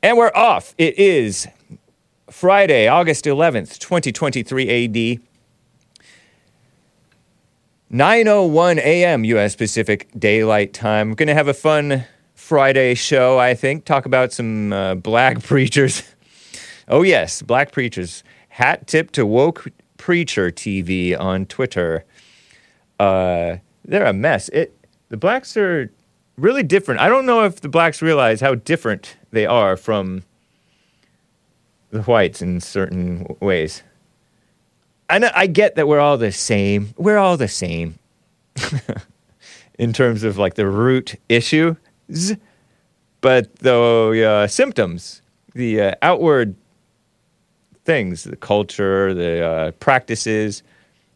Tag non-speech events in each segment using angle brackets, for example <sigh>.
And we're off. It is Friday, August 11th, 2023 AD. 9:01 a.m. U.S. Pacific Daylight Time. We're gonna have a fun Friday show. I think talk about some uh, black <laughs> preachers. Oh yes, black preachers. Hat tip to woke preacher TV on Twitter. Uh, they're a mess. It the blacks are really different. I don't know if the blacks realize how different they are from the whites in certain ways. I know, I get that we're all the same. We're all the same <laughs> in terms of like the root issue, but the uh, symptoms, the uh, outward things, the culture, the uh, practices,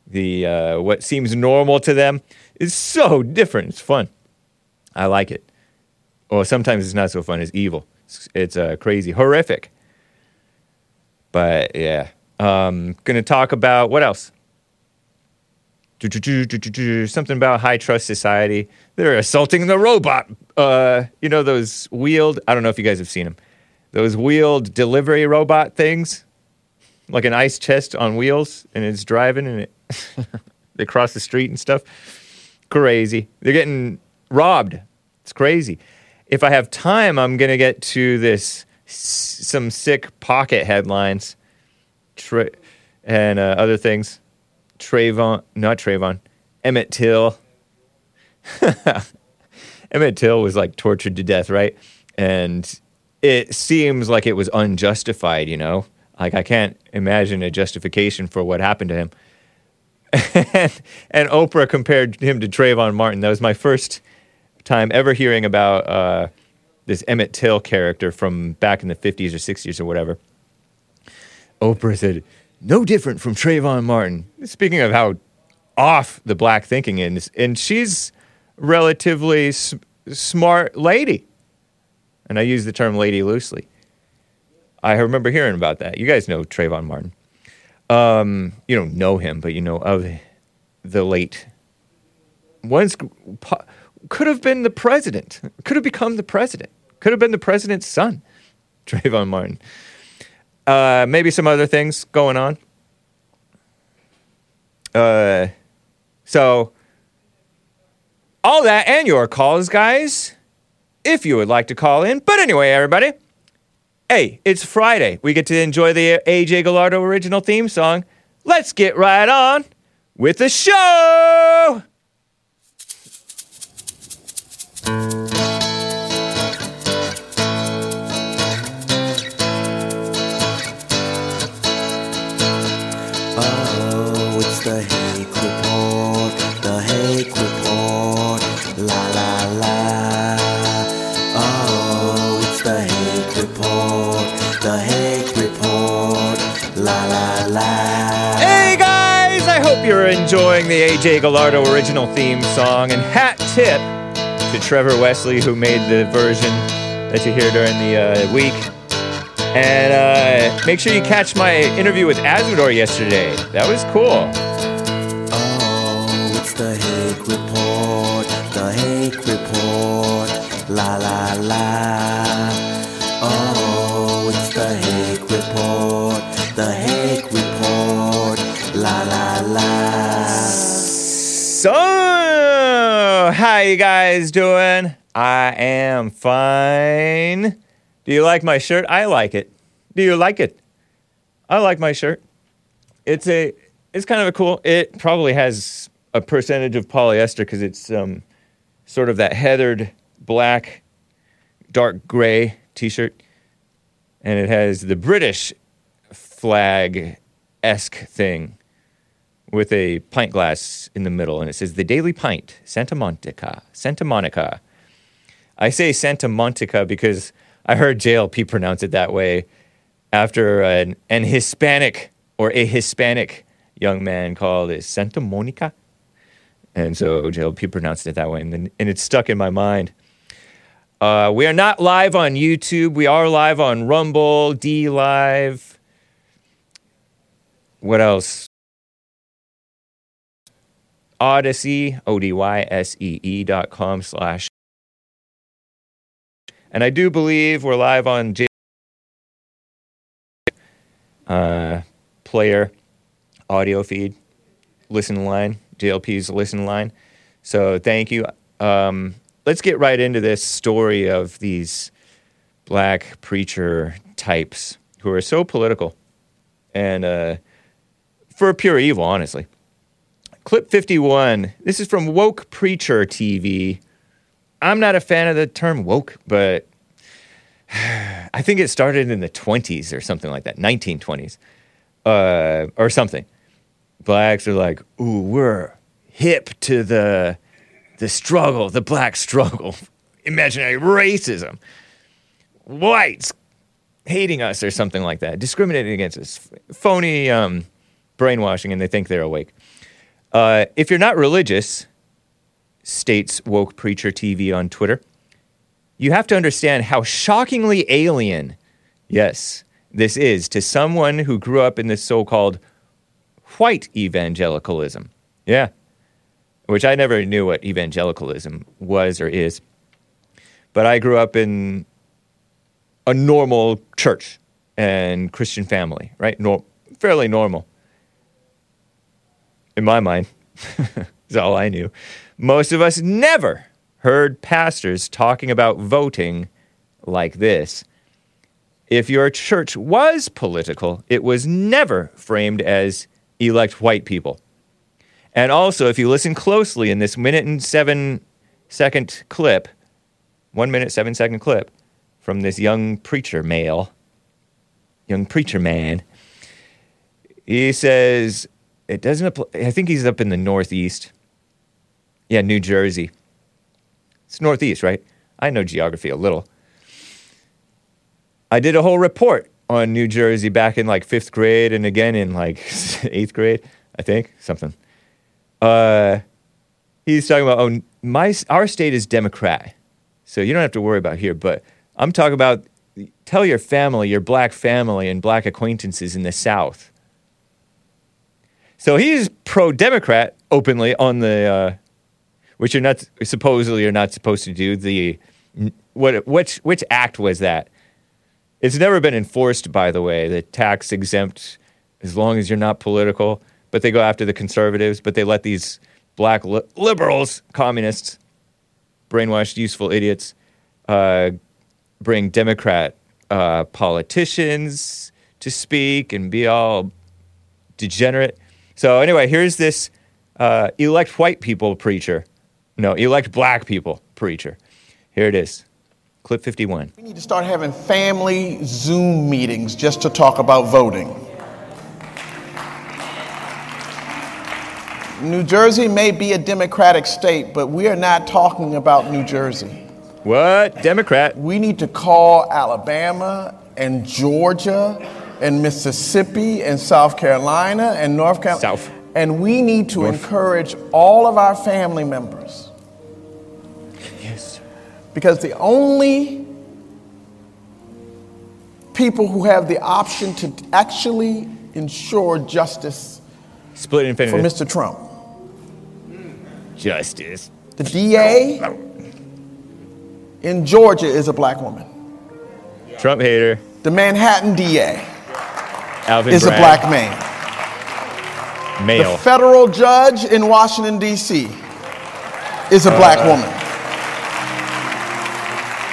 the uh, what seems normal to them is so different. It's fun. I like it. Or sometimes it's not so fun. It's evil. It's, it's uh, crazy, horrific. But yeah, um, gonna talk about what else? Something about high trust society. They're assaulting the robot. Uh, you know those wheeled. I don't know if you guys have seen them. Those wheeled delivery robot things, like an ice chest on wheels, and it's driving, and it <laughs> they cross the street and stuff. Crazy. They're getting robbed. It's crazy. If I have time, I'm gonna get to this some sick pocket headlines Tra- and uh, other things. Trayvon, not Trayvon, Emmett Till. <laughs> Emmett Till was like tortured to death, right? And it seems like it was unjustified, you know? Like I can't imagine a justification for what happened to him. and, <laughs> and Oprah compared him to Trayvon Martin. That was my first time ever hearing about uh, this Emmett Till character from back in the 50s or 60s or whatever. Oprah said, no different from Trayvon Martin. Speaking of how off the black thinking is, and she's relatively s- smart lady. And I use the term lady loosely. I remember hearing about that. You guys know Trayvon Martin. Um, you don't know him, but you know of the late. Once could have been the president. Could have become the president. Could have been the president's son, <laughs> Trayvon Martin. Uh, maybe some other things going on. Uh, so, all that and your calls, guys, if you would like to call in. But anyway, everybody, hey, it's Friday. We get to enjoy the AJ Gallardo original theme song. Let's get right on with the show. AJ Gallardo original theme song and hat tip to Trevor Wesley who made the version that you hear during the uh, week. And uh, make sure you catch my interview with Azzmador yesterday. That was cool. Oh, it's the Hake Report, the Hake Report, la la la. You guys doing? I am fine. Do you like my shirt? I like it. Do you like it? I like my shirt. It's a it's kind of a cool. It probably has a percentage of polyester because it's um, sort of that heathered black, dark gray T-shirt, and it has the British flag esque thing with a pint glass in the middle, and it says the Daily Pint, Santa Monica, Santa Monica. I say Santa Monica because I heard JLP pronounce it that way after an, an Hispanic or a Hispanic young man called it Santa Monica. And so JLP pronounced it that way, and, and it stuck in my mind. Uh, we are not live on YouTube. We are live on Rumble, D Live, what else? Odysee, O D Y S E E dot com slash. And I do believe we're live on J- uh, player audio feed, listen line, JLP's listen line. So thank you. Um, let's get right into this story of these black preacher types who are so political and uh, for pure evil, honestly. Clip 51. This is from Woke Preacher TV. I'm not a fan of the term woke, but <sighs> I think it started in the 20s or something like that, 1920s uh, or something. Blacks are like, ooh, we're hip to the the struggle, the black <laughs> struggle, imaginary racism, whites hating us or something like that, discriminating against us, phony um, brainwashing, and they think they're awake. Uh, if you're not religious, states woke preacher TV on Twitter, you have to understand how shockingly alien, yes, this is to someone who grew up in this so called white evangelicalism. Yeah. Which I never knew what evangelicalism was or is. But I grew up in a normal church and Christian family, right? Nor- fairly normal. In my mind, <laughs> is all I knew. Most of us never heard pastors talking about voting like this. If your church was political, it was never framed as elect white people. And also, if you listen closely in this minute and seven second clip, one minute, seven second clip from this young preacher male, young preacher man, he says, it doesn't apply. I think he's up in the Northeast. Yeah, New Jersey. It's Northeast, right? I know geography a little. I did a whole report on New Jersey back in like fifth grade and again in like <laughs> eighth grade, I think, something. Uh, he's talking about, oh, my, our state is Democrat. So you don't have to worry about here. But I'm talking about tell your family, your black family and black acquaintances in the South. So he's pro Democrat openly on the, uh, which you're not, supposedly you're not supposed to do. The, what, which, which act was that? It's never been enforced, by the way, the tax exempt as long as you're not political. But they go after the conservatives, but they let these black li- liberals, communists, brainwashed, useful idiots, uh, bring Democrat uh, politicians to speak and be all degenerate. So, anyway, here's this uh, elect white people preacher. No, elect black people preacher. Here it is. Clip 51. We need to start having family Zoom meetings just to talk about voting. New Jersey may be a Democratic state, but we are not talking about New Jersey. What? Democrat? We need to call Alabama and Georgia and Mississippi and South Carolina and North Carolina. South. And we need to North. encourage all of our family members Yes. because the only people who have the option to actually ensure justice Split for. Mr. Trump, Justice. the DA in Georgia is a black woman. Trump hater. The Manhattan DA Alvin is a black man. The Male. federal judge in Washington, D.C. is a black woman.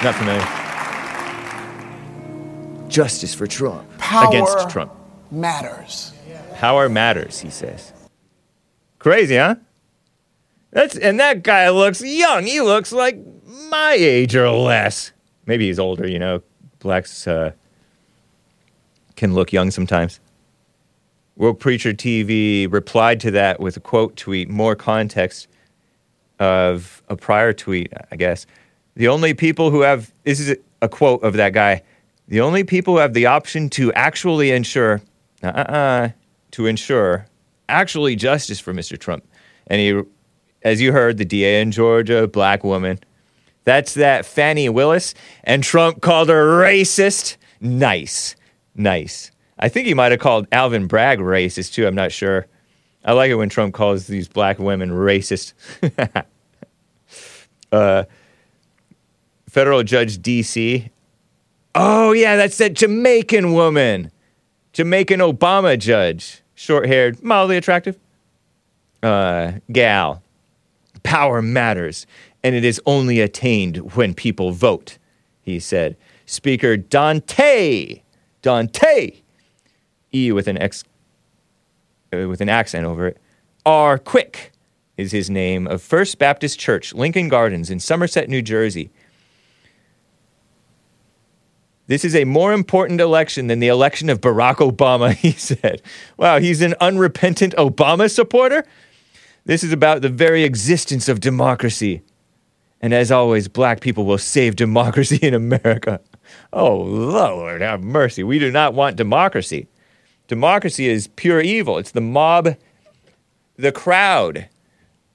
Not familiar. Justice for Trump. Power Against Trump. matters. Power matters, he says. Crazy, huh? That's and that guy looks young. He looks like my age or less. Maybe he's older, you know. Blacks uh, can look young sometimes. Woke Preacher TV replied to that with a quote tweet, more context of a prior tweet, I guess. The only people who have this is a quote of that guy. The only people who have the option to actually ensure, uh, uh, to ensure actually justice for Mr. Trump, and he, as you heard, the DA in Georgia, black woman. That's that Fannie Willis, and Trump called her racist. Nice, nice. I think he might have called Alvin Bragg racist too. I'm not sure. I like it when Trump calls these black women racist. <laughs> uh, federal judge DC. Oh yeah, that's that Jamaican woman, Jamaican Obama judge, short-haired, mildly attractive, uh, gal. Power matters, and it is only attained when people vote. He said. Speaker Dante, Dante, E with an X, uh, with an accent over it. R. Quick is his name of First Baptist Church, Lincoln Gardens in Somerset, New Jersey. This is a more important election than the election of Barack Obama, <laughs> he said. Wow, he's an unrepentant Obama supporter? This is about the very existence of democracy. And as always, black people will save democracy <laughs> in America. Oh, Lord, have mercy. We do not want democracy. Democracy is pure evil. It's the mob, the crowd,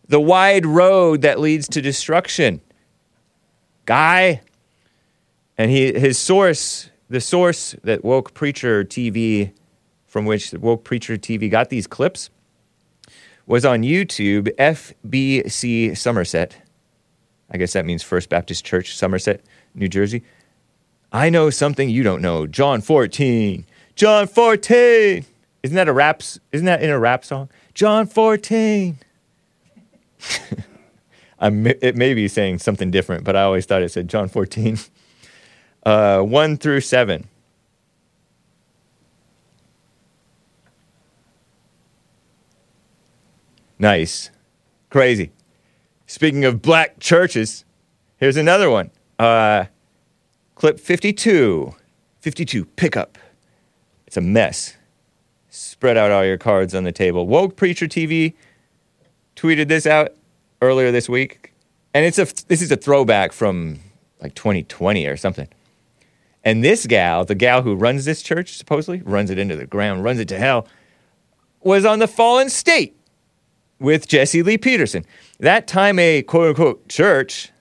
the wide road that leads to destruction. Guy. And he, his source, the source that Woke Preacher TV, from which Woke Preacher TV got these clips, was on YouTube, FBC Somerset. I guess that means First Baptist Church, Somerset, New Jersey. I know something you don't know. John 14. John 14. Isn't that a rap? Isn't that in a rap song? John 14. <laughs> I'm, it may be saying something different, but I always thought it said John 14. <laughs> Uh, 1 through 7. Nice. Crazy. Speaking of black churches, here's another one. Uh, clip 52. 52, pickup. It's a mess. Spread out all your cards on the table. Woke Preacher TV tweeted this out earlier this week. And it's a this is a throwback from like 2020 or something. And this gal, the gal who runs this church, supposedly runs it into the ground, runs it to hell, was on the fallen state with Jesse Lee Peterson. That time, a quote unquote church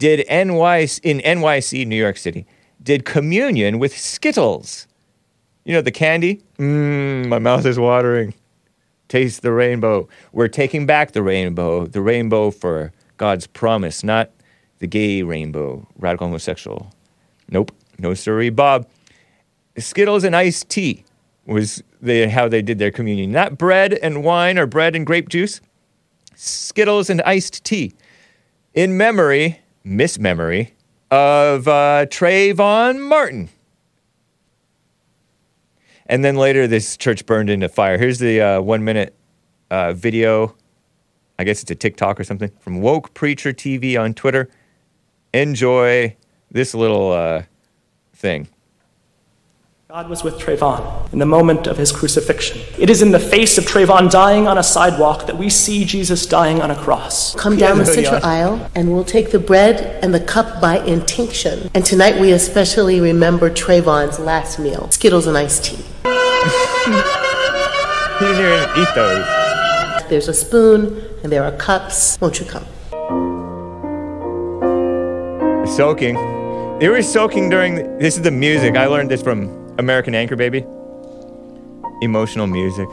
did NYC, in NYC, New York City, did communion with Skittles. You know, the candy? Mmm, my mouth is watering. Taste the rainbow. We're taking back the rainbow, the rainbow for God's promise, not the gay rainbow, radical homosexual. Nope, no sorry, Bob. Skittles and iced tea was the, how they did their communion. Not bread and wine or bread and grape juice. Skittles and iced tea. In memory, mismemory, of uh, Trayvon Martin. And then later, this church burned into fire. Here's the uh, one minute uh, video. I guess it's a TikTok or something from Woke Preacher TV on Twitter. Enjoy this little uh, thing. God was with Trayvon in the moment of his crucifixion. It is in the face of Trayvon dying on a sidewalk that we see Jesus dying on a cross. Come down the central aisle, and we'll take the bread and the cup by intinction. And tonight we especially remember Trayvon's last meal Skittles and iced tea. He didn't even eat those. There's a spoon, and there are cups. Won't you come? Soaking. They were soaking during. This is the music. I learned this from American Anchor Baby. Emotional music.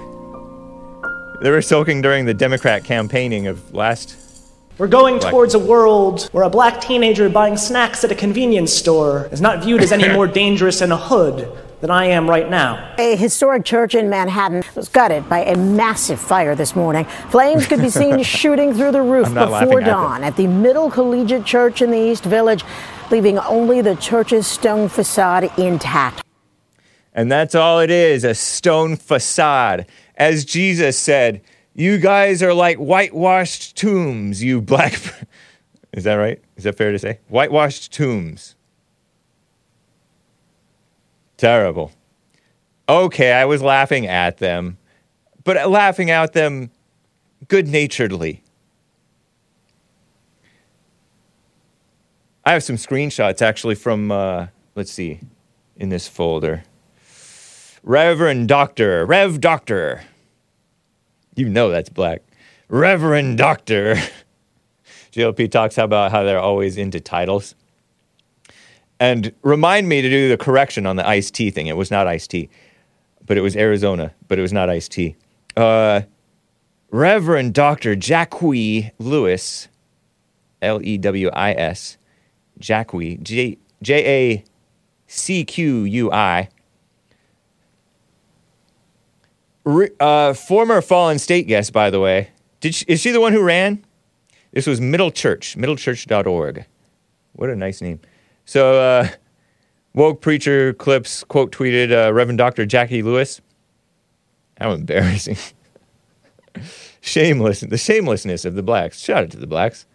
They were soaking during the Democrat campaigning of last. We're going Black- towards a world where a black teenager buying snacks at a convenience store is not viewed as any more dangerous in a hood than I am right now. A historic church in Manhattan was gutted by a massive fire this morning. Flames could be seen <laughs> shooting through the roof before laughing at dawn at the Middle Collegiate Church in the East Village, leaving only the church's stone facade intact. And that's all it is a stone facade. As Jesus said, You guys are like whitewashed tombs, you black. <laughs> Is that right? Is that fair to say? Whitewashed tombs. Terrible. Okay, I was laughing at them, but laughing at them good naturedly. I have some screenshots actually from, uh, let's see, in this folder. Reverend Doctor, Rev Doctor. You know that's black. Reverend Doctor. <laughs> JLP talks about how they're always into titles. And remind me to do the correction on the iced tea thing. It was not iced tea. but it was Arizona, but it was not iced tea. Uh, Reverend Dr. Jacqui Lewis, L E W I S, Jacqui, J A C Q U I, Re- uh, former fallen state guest, by the way. Did she, is she the one who ran? This was Middle Church, middlechurch.org. What a nice name. So, uh, woke preacher clips quote tweeted uh, Reverend Dr. Jacqui Lewis. How embarrassing. <laughs> Shameless, the shamelessness of the blacks. Shout out to the blacks.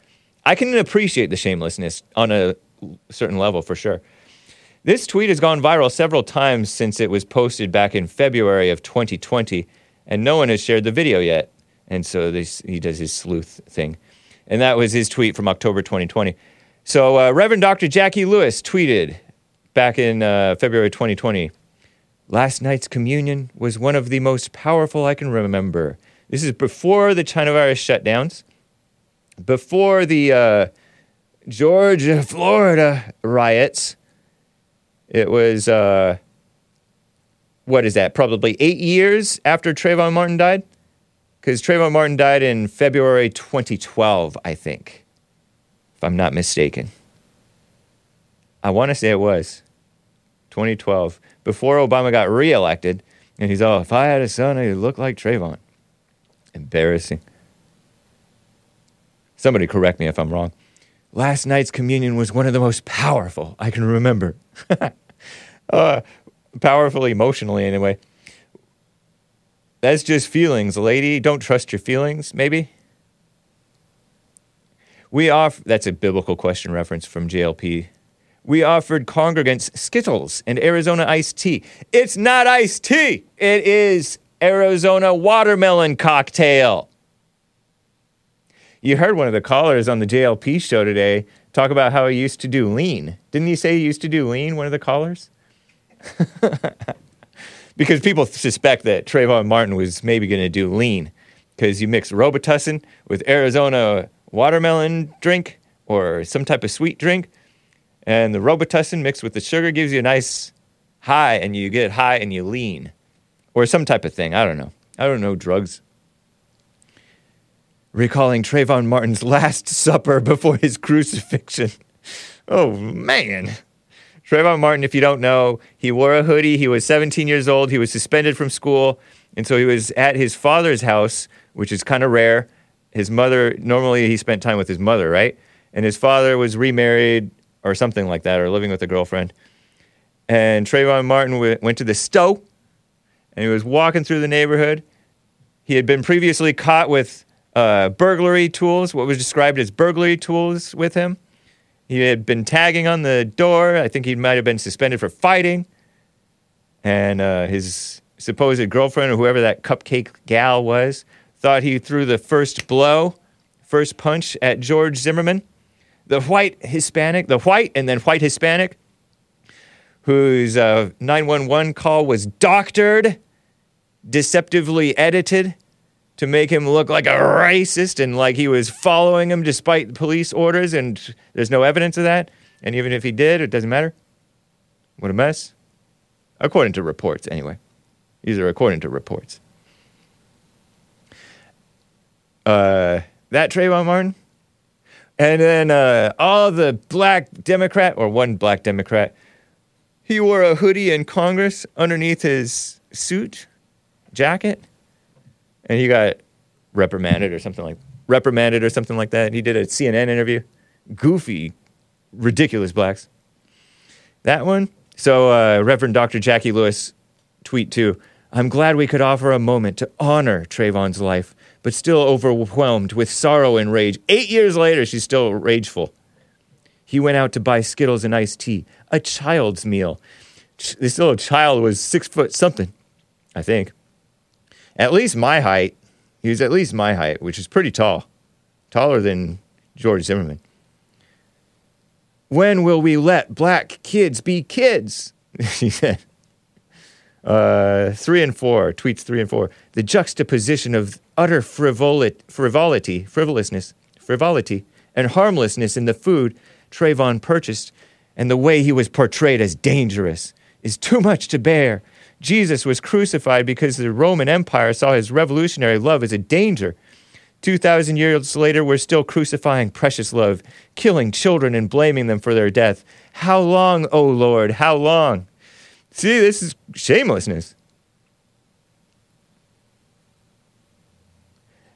I can appreciate the shamelessness on a certain level for sure. This tweet has gone viral several times since it was posted back in February of 2020, and no one has shared the video yet. And so this, he does his sleuth thing. And that was his tweet from October 2020. So uh, Reverend Dr. Jacqui Lewis tweeted back in uh, February 2020 Last night's communion was one of the most powerful I can remember. This is before the China virus shutdowns, before the uh, Georgia, Florida riots. It was, uh, what is that, probably eight years after Trayvon Martin died? Because Trayvon Martin died in February 2012, I think, if I'm not mistaken. I want to say it was 2012, before Obama got reelected. And he's all, if I had a son, he'd look like Trayvon. Embarrassing. Somebody correct me if I'm wrong. Last night's communion was one of the most powerful I can remember. <laughs> uh, powerful emotionally, anyway. That's just feelings, lady. Don't trust your feelings, maybe? We off that's a biblical question reference from JLP. We offered congregants Skittles and Arizona iced tea. It's not iced tea. It is Arizona watermelon cocktail. You heard one of the callers on the JLP show today talk about how he used to do lean. Didn't he say he used to do lean, one of the callers? <laughs> because people suspect that Trayvon Martin was maybe going to do lean because you mix Robitussin with Arizona watermelon drink or some type of sweet drink, and the Robitussin mixed with the sugar gives you a nice high, and you get high and you lean, or some type of thing. I don't know. I don't know drugs. Recalling Trayvon Martin's last supper before his crucifixion. Oh man. Trayvon Martin, if you don't know, he wore a hoodie. He was 17 years old. He was suspended from school. And so he was at his father's house, which is kind of rare. His mother, normally he spent time with his mother, right? And his father was remarried or something like that, or living with a girlfriend. And Trayvon Martin w- went to the Stowe and he was walking through the neighborhood. He had been previously caught with uh, burglary tools, what was described as burglary tools with him. He had been tagging on the door. I think he might have been suspended for fighting. And uh, his supposed girlfriend, or whoever that cupcake gal was, thought he threw the first blow, first punch at George Zimmerman, the white Hispanic, the white and then white Hispanic, whose uh, 911 call was doctored, deceptively edited to make him look like a racist and like he was following him despite police orders, and there's no evidence of that. And even if he did, it doesn't matter. What a mess. According to reports, anyway. These are according to reports. Uh, that Trayvon Martin. And then uh, all the black Democrat, or one black Democrat, he wore a hoodie in Congress underneath his suit jacket and he got reprimanded or something like reprimanded or something like that. He did a CNN interview. Goofy, ridiculous blacks. That one. So uh, Reverend Dr. Jacqui Lewis tweet too. I'm glad we could offer a moment to honor Trayvon's life, but still overwhelmed with sorrow and rage. Eight years later, she's still rageful. He went out to buy Skittles and iced tea, a child's meal. This little child was six foot something, I think at least my height. He was at least my height, which is pretty tall, taller than George Zimmerman. When will we let black kids be kids? <laughs> he said. Uh, three and four, tweets three and four. The juxtaposition of utter frivolity, frivolity, frivolousness, frivolity, and harmlessness in the food Trayvon purchased and the way he was portrayed as dangerous is too much to bear Jesus was crucified because the Roman Empire saw his revolutionary love as a danger. 2,000 years later, we're still crucifying precious love, killing children and blaming them for their death. How long, O Lord, how long? See, this is shamelessness.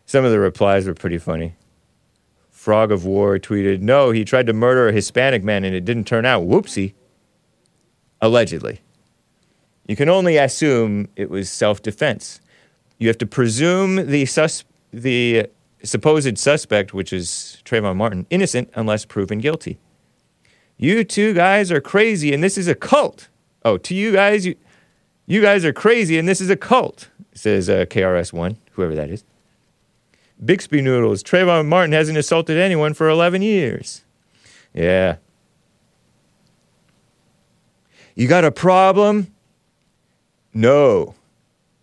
Some of the replies were pretty funny. Frog of War tweeted, No, he tried to murder a Hispanic man and it didn't turn out. Whoopsie. Allegedly. You can only assume it was self defense. You have to presume the, sus- the supposed suspect, which is Trayvon Martin, innocent unless proven guilty. You two guys are crazy and this is a cult. Oh, to you guys, you, you guys are crazy and this is a cult, says uh, KRS1, whoever that is. Bixby Noodles, Trayvon Martin hasn't assaulted anyone for 11 years. Yeah. You got a problem? No,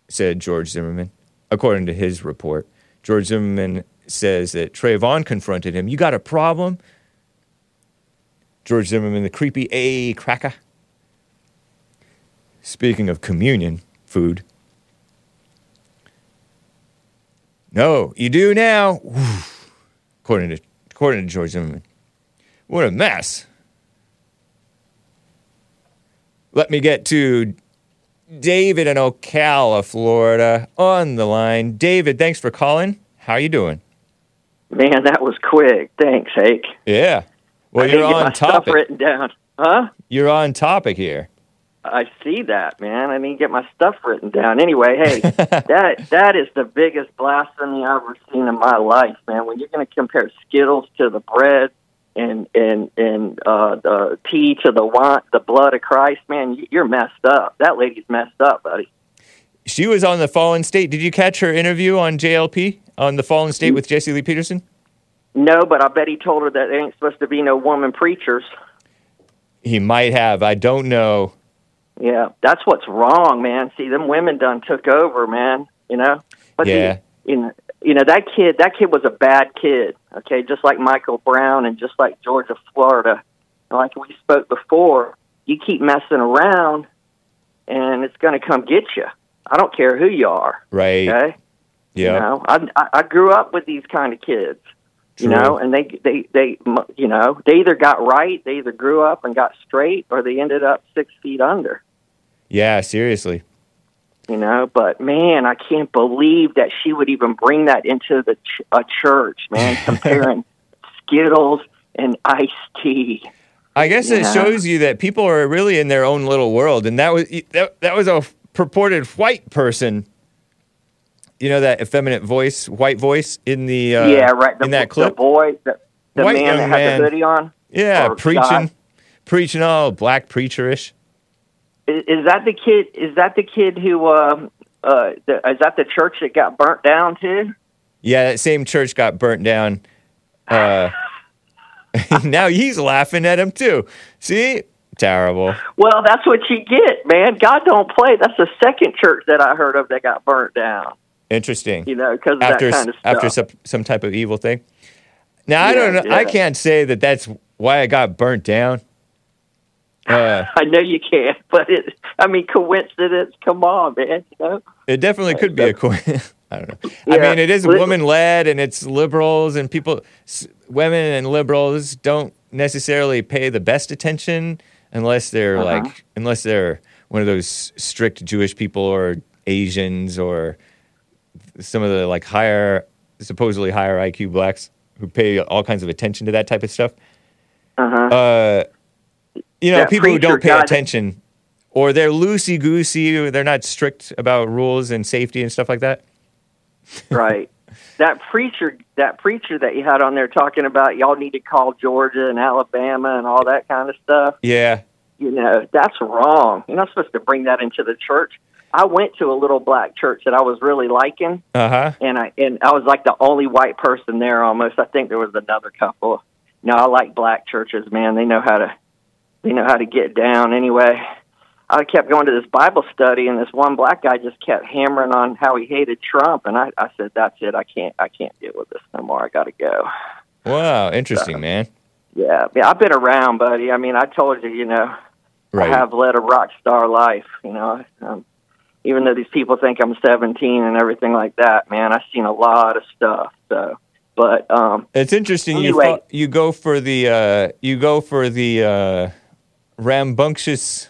said George Zimmerman. According to his report, George Zimmerman says that Trayvon confronted him. You got a problem? George Zimmerman, the creepy A cracker. Speaking of communion food. No, you do now. According to, according to George Zimmerman. What a mess. Let me get to David in Ocala, Florida, on the line. David, thanks for calling. How you doing? Man, that was quick. Thanks, Hake. Yeah. Well, I you're on my stuff topic. written down. Huh? You're on topic here. I see that, man. I didn't get my stuff written down. Anyway, hey, <laughs> that that is the biggest blasphemy I've ever seen in my life, man. When you're going to compare Skittles to the bread and and and uh, the tea to the wine, the blood of Christ, man, you- you're messed up. That lady's messed up, buddy. She was on the Fallen State. Did you catch her interview on JLP on the Fallen State with Jesse Lee Peterson? No, but I bet he told her that there ain't supposed to be no woman preachers. He might have. I don't know. Yeah, that's what's wrong, man. See, them women done took over, man. You know. But Yeah. see, you know, you know that kid. That kid was a bad kid. Okay, just like Michael Brown and just like Georgia, Florida. And like we spoke before, you keep messing around, and it's going to come get you. I don't care who you are. Right. Okay. Yeah. You know, I, I I grew up with these kind of kids. You know, and they they they mu- you know they either got right, they either grew up and got straight, or they ended up six feet under. Yeah, seriously. You know, but man, I can't believe that she would even bring that into the ch- a church, man. <laughs> Comparing Skittles and iced tea. I guess it shows you that people are really in their own little world, and that was that, that was a purported white person. You know that effeminate voice, white voice in the uh, yeah, right. The, in that clip, the boy, the, the man that had man. the hoodie on. Yeah, preaching, guy. preaching all black preacherish. Is, is that the kid? Is that the kid who? Uh, uh, the, is that the church that got burnt down too? Yeah, that same church got burnt down. Uh, <laughs> now he's laughing at him too. See, terrible. Well, that's what you get, man. God don't play. That's the second church that I heard of that got burnt down. Interesting. You know, because after that kind of after some, some type of evil thing. Now I don't know. I can't say that that's why I got burnt down. Uh, <laughs> I know you can't, <laughs> but it. I mean, coincidence. Come on, man. You know. it definitely could be a coin. <laughs> I don't know. I mean, it is woman led, and it's liberals and people, women and liberals don't necessarily pay the best attention unless they're Uh-huh. like unless they're one of those strict Jewish people or Asians or some of the like higher, supposedly higher IQ blacks who pay all kinds of attention to that type of stuff. Uh-huh. Uh, you know, people who don't pay attention, or they're loosey goosey, they're not strict about rules and safety and stuff like that. <laughs> right. That preacher, that preacher that you had on there talking about y'all need to call Georgia and Alabama and all that kind of stuff. Yeah, You know, that's wrong. You're not supposed to bring that into the church. I went to a little black church that I was really liking, uh huh. and I and I was like the only white person there almost. I think there was another couple. No, I like black churches, man. They know how to they know how to get down anyway. I kept going to this Bible study and this one black guy just kept hammering on how he hated Trump and I, I said, That's it, I can't I can't deal with this no more. I gotta go. Wow, interesting, man. Yeah. Yeah, I've been around, buddy. I mean I told you, you know, Right. I have led a rock star life, you know. Um, even though these people think I'm 17 and everything like that, man, I've seen a lot of stuff. So, but um, It's interesting. You Anyway. you go for the uh, you go for the uh, rambunctious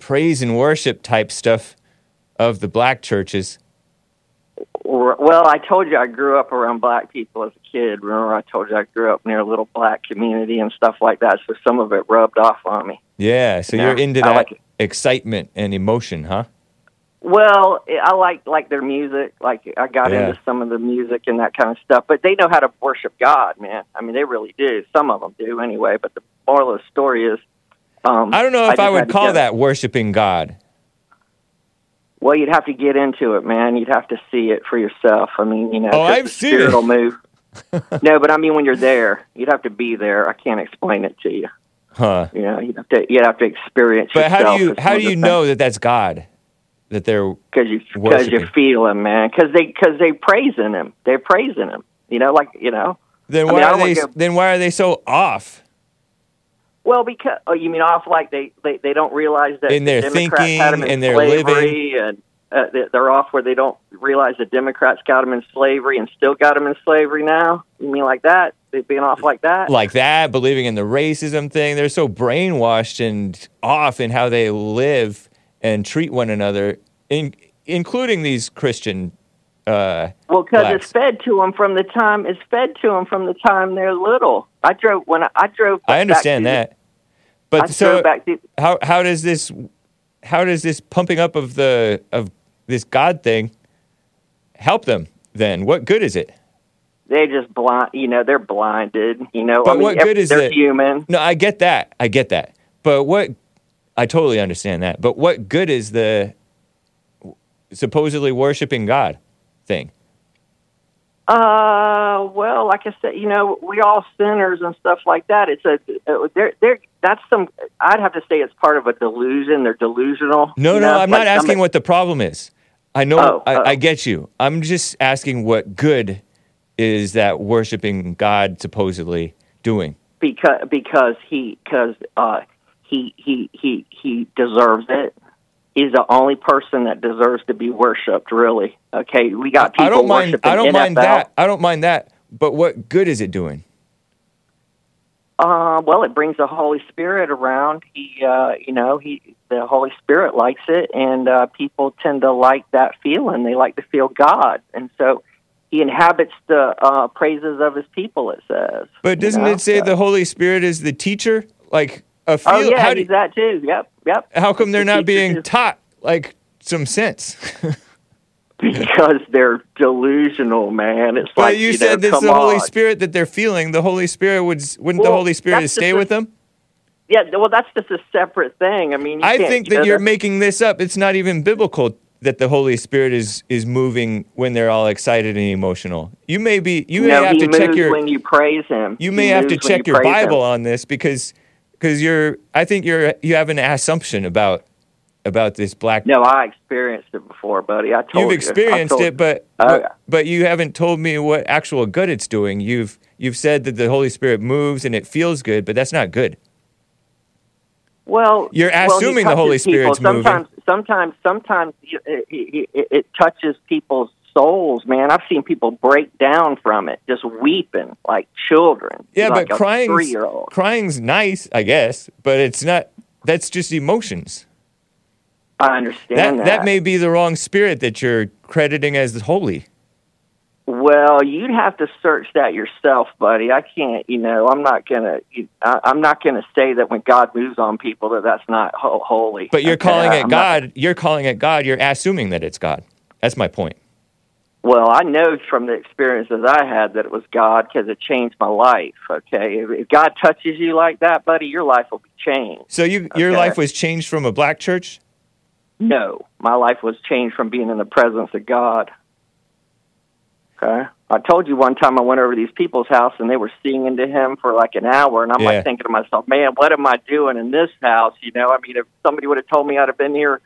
praise and worship type stuff of the black churches. well, I told you I grew up around black people as a kid. Remember, I told you I grew up near a little black community and stuff like that. So some of it rubbed off on me. Yeah, so Yeah, you're into that like excitement and emotion, huh? Well, I like like their music. Like I got Yeah. into some of the music and that kind of stuff. But they know how to worship God, man. I mean, they really do. Some of them do, anyway. But the moral of the story is, um, I don't know if I, just would call that worshiping God. Well, you'd have to get into it, man. You'd have to see it for yourself. I mean, you know, Oh, I've seen it. will move. <laughs> no, but I mean, when you're there, you'd have to be there. I can't explain it to you. Huh. You know, you'd have to you'd have to experience. But how do you how do you know that that's God? That they're because you because you feel him, man. Because they because they praising him. They're praising him. You know, like you know. then I why mean, are they then why are they so off? Well, because oh, you mean off like they they, they don't realize that In their the Democrats had them thinking, in in their living and uh, they- they're off where they don't realize the Democrats got them in slavery and still got them in slavery now. You mean like that? They being off like that? Like that, believing in the racism thing. They're so brainwashed and off in how they live and treat one another, in, including these Christian. Uh, Well, because it's fed to them from the time it's fed to them from the time they're little. I drove when I, I drove. I understand that, I but so drove back to, how how does this how does this pumping up of the of this God thing help them? Then what good is it? they just blind. You know, they're blinded. You know, But I mean, what good is they're it? human. No, I get that. I get that. But what I totally understand that. But what good is the supposedly worshiping God thing? Uh, well, like I said, you know, we all sinners and stuff like that. It's a, uh, they're, they're, that's some, I'd have to say it's part of a delusion. They're delusional. No, no, know? I'm Like not asking somebody- what the problem is. I know, Oh, I, oh. I get you. I'm just asking what good is that worshiping God supposedly doing? because, because he, because, uh, he, he, he, he deserves it. He's the only person that deserves to be worshipped, really. Okay. We got people I don't mind. worshiping I don't mind that. I don't mind that. But what good is it doing? Uh, well, it brings the Holy Spirit around. He, uh, you know, he, the Holy Spirit likes it, and uh, people tend to like that feeling. They like to feel God, and so he inhabits the uh, praises of his people. It says. But doesn't know? it say So- the Holy Spirit is the teacher? Like a oh, feel. Oh yeah, how, do, he's that too. Yep, yep. how come they're the not being taught like some sense? <laughs> because they're delusional, man. It's But like you, said this come the Holy on. Spirit that they're feeling. The Holy Spirit would wouldn't the Holy Spirit stay a- with them? Yeah, well, that's just a separate thing. I mean, you I think you know, that you're making this up. It's not even biblical that the Holy Spirit is is moving when they're all excited and emotional. You may be you may no, have to check your when you praise him. you may have to check you your praise him. Bible on this because because you're I think you're you have an assumption about about this black No, I experienced it before, buddy. I told You've you. Experienced told- it, but Oh, but- you haven't told me what actual good it's doing. You've you've said that the Holy Spirit moves and it feels good, but that's not good. Well, You're well, assuming the Holy touches people. Spirit's moving. sometimes, Sometimes, sometimes it, it, it, it touches people's souls, man. I've seen people break down from it, just weeping like children. Yeah, like but a crying's nice, I guess, but it's not. That's just emotions. I understand That that. that may be the wrong spirit that you're crediting as holy. Well, you'd have to search that yourself, buddy. I can't, you know, I'm not gonna, I'm not gonna say that when God moves on people that that's not ho- holy. But you're <laughs> Okay, calling it I'm not- God. You're calling it God. You're assuming that it's God. That's my point. Well, I know from the experiences I had that it was God because it changed my life. Okay, if, if God touches you like that, buddy, your life will be changed. So you your Okay. life was changed from a black church. No, my life was changed from being in the presence of God. Okay. I told you one time I went over to these people's house and they were singing to him for like an hour, and I'm Yeah. like thinking to myself, man, what am I doing in this house? You know, I mean, if somebody would have told me I'd have been here,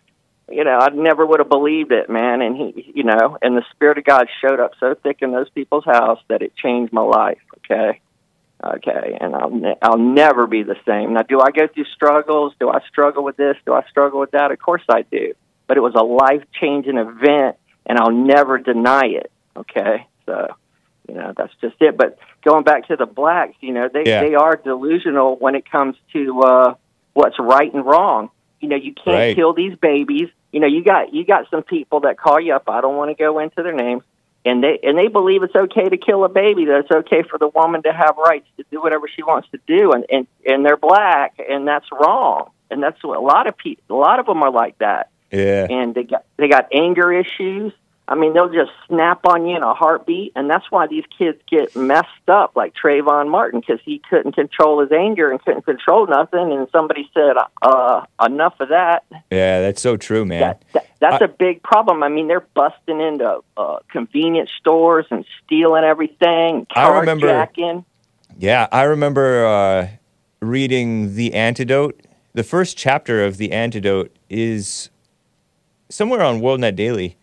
you know, I never would have believed it, man. And he, you know, and the Spirit of God showed up so thick in those people's house that it changed my life. Okay. Okay, and I'll ne- I'll never be the same. Now, do I go through struggles? Do I struggle with this? Do I struggle with that? Of course I do. but it was a life changing event, and I'll never deny it. Okay, so you know that's just it. But going back to the blacks, you know they Yeah. they are delusional when it comes to uh, what's right and wrong. You know you can't Right. kill these babies. You know you got you got some people that call you up. I don't want to go into their names. And they and they believe it's okay to kill a baby. That it's okay for the woman to have rights to do whatever she wants to do, and and, and they're black, and that's wrong. And that's what a lot of people, a lot of them are like that Yeah. and they got they got anger issues. I mean, they'll just snap on you in a heartbeat, and that's why these kids get messed up, like Trayvon Martin, because he couldn't control his anger and couldn't control nothing. And somebody said, uh, "Enough of that." Yeah, that's so true, man. That, that that's a big problem. I mean, they're busting into uh, convenience stores and stealing everything, I remember- carjacking. Yeah, I remember uh, reading The Antidote. The first chapter of The Antidote is somewhere on WorldNet Daily.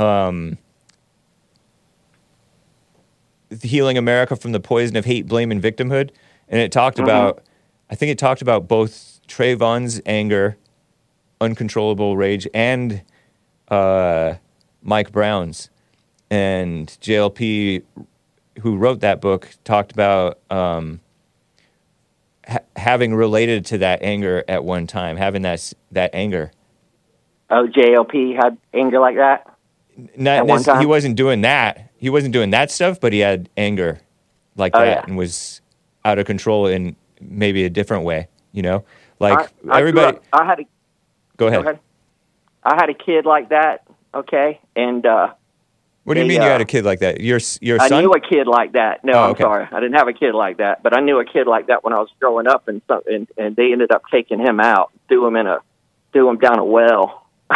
Um, Healing America from the Poison of Hate, Blame, and Victimhood. And it talked about, I think it talked about both Trayvon's anger, uncontrollable rage, and uh, Mike Brown's. And JLP who wrote that book talked about um, ha- having related to that anger at one time, having that that anger. Oh, JLP had anger like that. Not At he wasn't doing that. He wasn't doing that stuff, but he had anger like Oh, that yeah. and was out of control in maybe a different way. You know, like I, I everybody. up- I had a Go ahead. Go ahead. I had a kid like that. Okay, and uh, What do you They, mean you had uh, a kid like that? Your your I knew a kid like that. No, Oh, I'm sorry, I didn't have a kid like that, but I knew a kid like that when I was growing up, and some, and, and they ended up taking him out, threw him in a, threw him down a well. <laughs>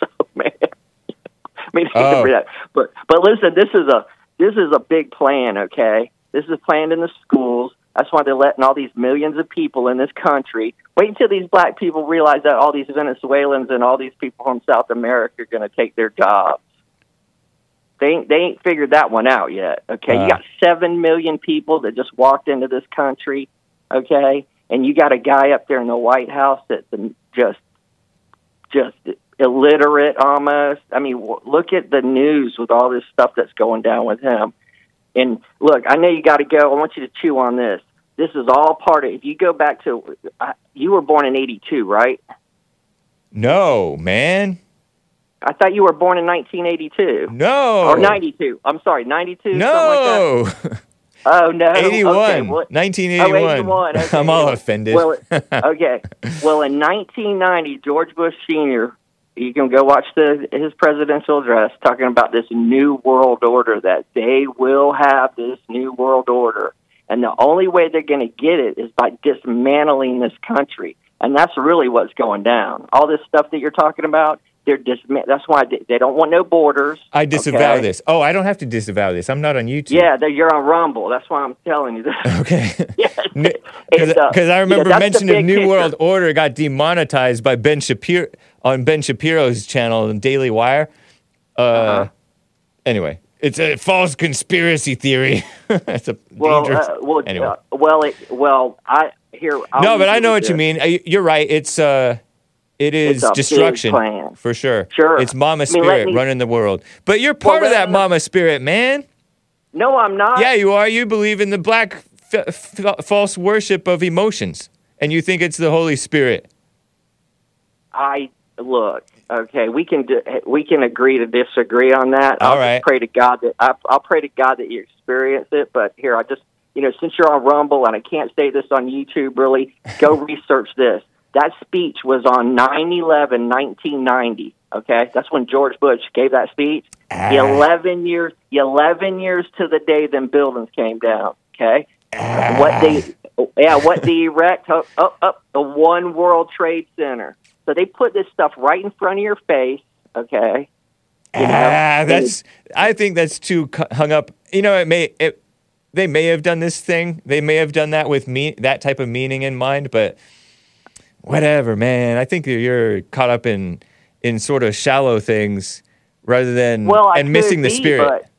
so <laughs> man, I mean, Oh. that. but but listen, this is a this is a big plan. Okay, this is planned in the schools. That's why they're letting all these millions of people in this country. Wait until these black people realize that all these Venezuelans and all these people from South America are going to take their jobs. They ain't, they ain't figured that one out yet. Okay, Uh. you got seven million people that just walked into this country. Okay, and you got a guy up there in the White House that's just just illiterate almost. I mean, w- look at the news with all this stuff that's going down with him. And look, I know you got to go. I want you to chew on this. This is all part of. If you go back to, I- you were born in '82, right? no, man. I thought you were born in 1982 No. or 92. I'm sorry, 92. No. Something like that. <laughs> Oh no, 81. Okay, well- 1981. Oh, 81. Okay. <laughs> I'm all offended. Well, okay. <laughs> Well, in 1990, George Bush Sr. You can go watch the his presidential address talking about this new world order that they will have this new world order, and the only way they're going to get it is by dismantling this country, and that's really what's going down. All this stuff that you're talking about, they're disma- That's why they, they don't want no borders. I disavow okay? this. Oh, I don't have to disavow this. I'm not on YouTube. Yeah, you're on Rumble. That's why I'm telling you this. <laughs> Okay. <laughs> Because <laughs> uh, I remember yeah, mention of New picture. World Order got demonetized by Ben Shapiro on Ben Shapiro's channel in Daily Wire. Uh, Uh-huh. Anyway, it's a false conspiracy theory. it's a Well, dangerous. uh, well, anyway. uh, well, it, well, I here. I'll no, but I know what you mean. Uh, You're right. It's uh, it is It's a big destruction for sure. Sure. It's Mama I mean, Spirit me- running the world. But you're part Well, of that Mama Spirit, man. No, I'm not. Yeah, you are. You believe in the black f- f- false worship of emotions, and you think it's the Holy Spirit. I look. Okay, we can do, we can agree to disagree on that. All I'll right. pray to God that I, I'll pray to God that you experience it. But here, I just you know, since you're on Rumble and I can't say this on YouTube, really, go <laughs> research this. That speech was on 9/11, 1990. Okay, that's when George Bush gave that speech. Ah. Eleven years, eleven years to the day them buildings came down. Okay, Ah. what they, yeah, what they erect up, up, up the One World Trade Center. So they put this stuff right in front of your face. Okay, You know, ah, that's. I think that's too hung up. You know, it may. It, they may have done this thing. They may have done that with me that type of meaning in mind. But whatever, man. I think you're caught up in in sort of shallow things rather than well, I and missing the be, spirit. But,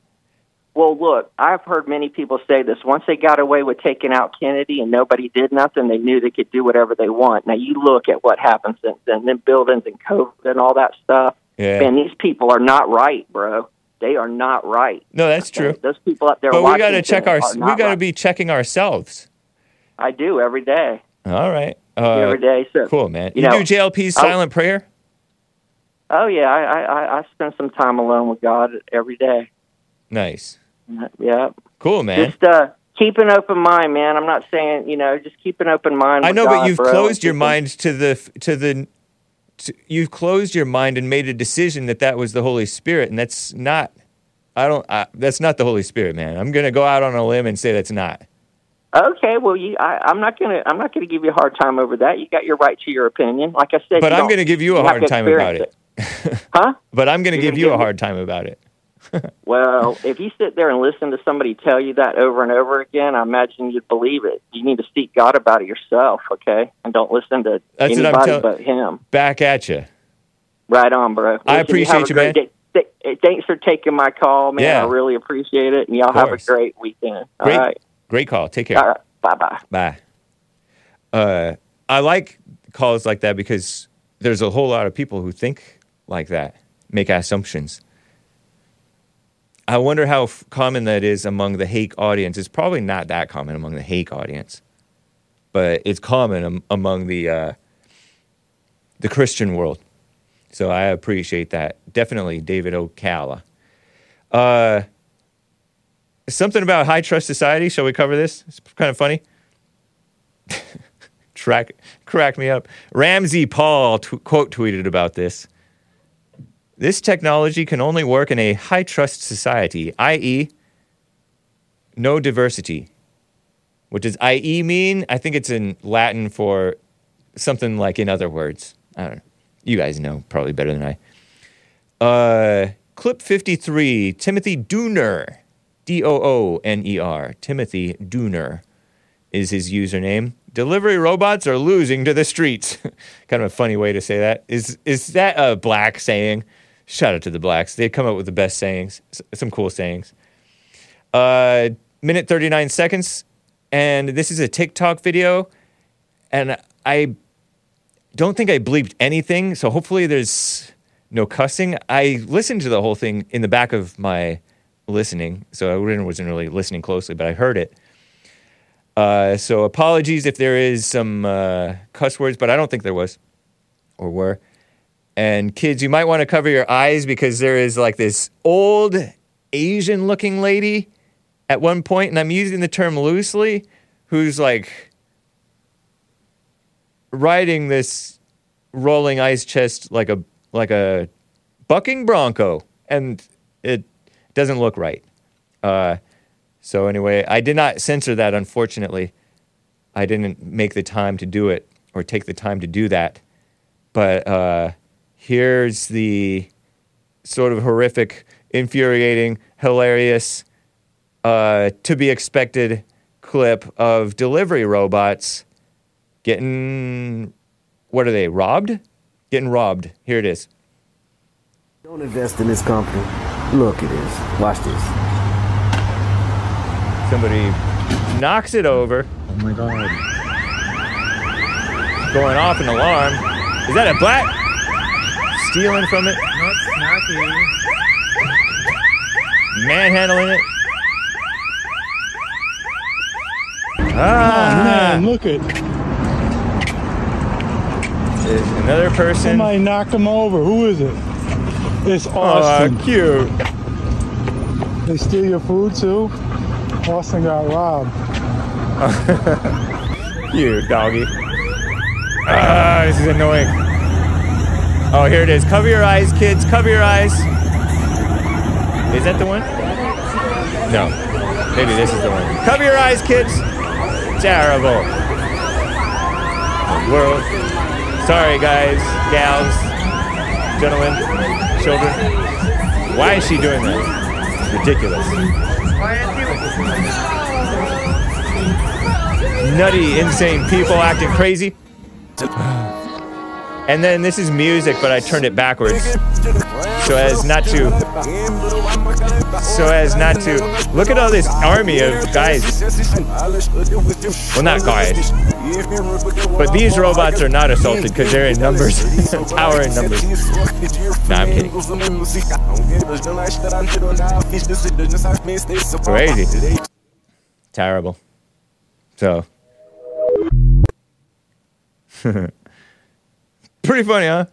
Well, look, I've heard many people say this. Once they got away with taking out Kennedy and nobody did nothing, they knew they could do whatever they want. Now you look at what happened since then, then buildings and COVID and all that stuff. Yeah. Man, these people are not right, bro. They are not right. No, that's true. Those people up there. But we got to check our. We got to right. be checking ourselves. I do every day. All right. Uh, every day. So Cool, man. You You, know, do JLP's I'll- silent prayer? Oh yeah, I, I I- I spend some time alone with God every day. Nice. Yeah. Cool, man. Just uh, keep an open mind, man. I'm not saying you know, just keep an open mind. I know, God, but you've bro. closed your mind to the to the. To, you've closed your mind and made a decision that that was the Holy Spirit, and that's not. I don't. I, that's not the Holy Spirit, man. I'm gonna go out on a limb and say that's not. Okay, well, you, I, I'm not gonna, I'm not gonna give you a hard time over that. You got your right to your opinion. Like I said, But I'm gonna give you a have hard time about experience it. Huh? <laughs> But I'm gonna You're give gonna you a hard time about it. <laughs> Well, if you sit there and listen to somebody tell you that over and over again, I imagine you'd believe it. You need to seek God about it yourself, okay? And don't listen to That's what I'm anybody tell- but Him. Back at you. Right on, bro. Listen, have appreciate a you, man. day. Th- th- Thanks for taking my call, man. Yeah. I really appreciate it. And y'all have a great weekend. All Great, right. Great call. Take care. Right. Bye bye. Bye. Uh, I like calls like that because there's a whole lot of people who think like that, make assumptions. I wonder how f- common that is among the Hake audience. It's probably not that common among the Hake audience, but it's common am- among the uh, the Christian world. So I appreciate that. Definitely, David Ocala. Uh, something about high trust society. Shall we cover this? It's kind of funny. <laughs> Track, crack me up. Ramsey Paul tw- quote tweeted about this. This technology can only work in a high trust society, i.e., no diversity. What does i.e. mean? I think it's in Latin for something like in other words. I don't know. You guys know probably better than I. Uh, clip 53, Timothy Dooner, D O O N E R, Timothy Dooner is his username. Delivery robots are losing to the streets. <laughs> kind of a funny way to say that. Is is that a black saying? Shout out to the blacks. They come up with the best sayings, some cool sayings. Uh, minute 39 seconds, and this is a TikTok video, and I don't think I bleeped anything, so hopefully there's no cussing. I listened to the whole thing in the back of my listening, so I wasn't really listening closely, but I heard it. Uh, so apologies if there is some uh, cuss words, but I don't think there was or were. And kids, you might want to cover your eyes because there is like this old Asian looking lady at one point, and I'm using the term loosely, who's like riding this rolling ice chest like a like a bucking bronco, and it doesn't look right. Uh, so anyway, I did not censor that. Unfortunately, I didn't make the time to do it or take the time to do that. But uh, here's the sort of horrific, infuriating, hilarious, uh, to be expected clip of delivery robots getting what are they robbed? Getting robbed. Here it is. Don't invest in this company. Look at this. Watch this. Somebody knocks it over. Oh my god. going off an alarm. Is that a black? Stealing from it, Not snacking. manhandling it. Oh Ah, man, look at there's another person. somebody knocked him over. Who is it? It's Oh, Austin. cute. They steal your food too? Austin got robbed. <laughs> Cute, doggy. Ah, this is annoying. Oh, here it is. Cover your eyes, kids. Cover your eyes. Is that the one? No. Maybe this is the one. Cover your eyes, kids. Terrible. World. Sorry, guys, gals, gentlemen, children. Why is she doing that? Ridiculous. Nutty, insane people acting crazy. And then this is music, but I turned it backwards. So as not to so as not to look at all this army of guys. Well, not guys, but these robots are not assaulted because they're in numbers, <laughs> power in numbers. Nah, I'm kidding. Crazy. Terrible. So. <laughs> Pretty funny, huh?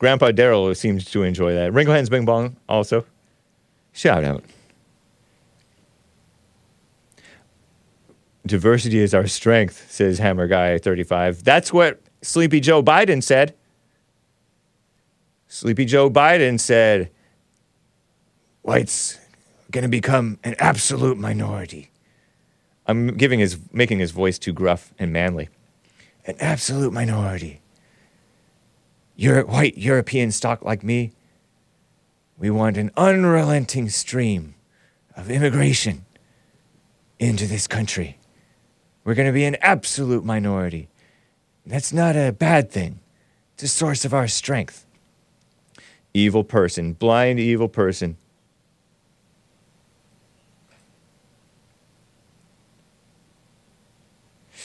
Grandpa Daryl seems to enjoy that. Wrinkle Hands Bing Bong also. Shout out. Diversity is our strength, says Hammer Guy 35. That's what Sleepy Joe Biden said. Sleepy Joe Biden said, whites going to become an absolute minority. I'm giving his, making his voice too gruff and manly. An absolute minority. You're white European stock like me. We want an unrelenting stream of immigration into this country. We're going to be an absolute minority. That's not a bad thing. It's a source of our strength. Evil person, blind evil person.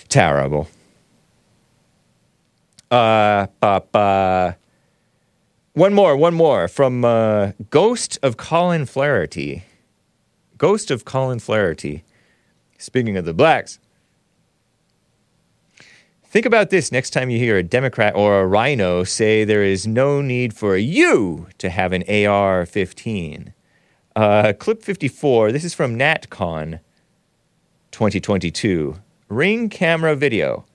Terrible. Uh, ba, ba. One more, one more from uh, Ghost of Colin Flaherty. Ghost of Colin Flaherty. Speaking of the blacks, think about this next time you hear a Democrat or a rhino say there is no need for you to have an AR 15. Uh, clip 54, this is from NatCon 2022. Ring camera video.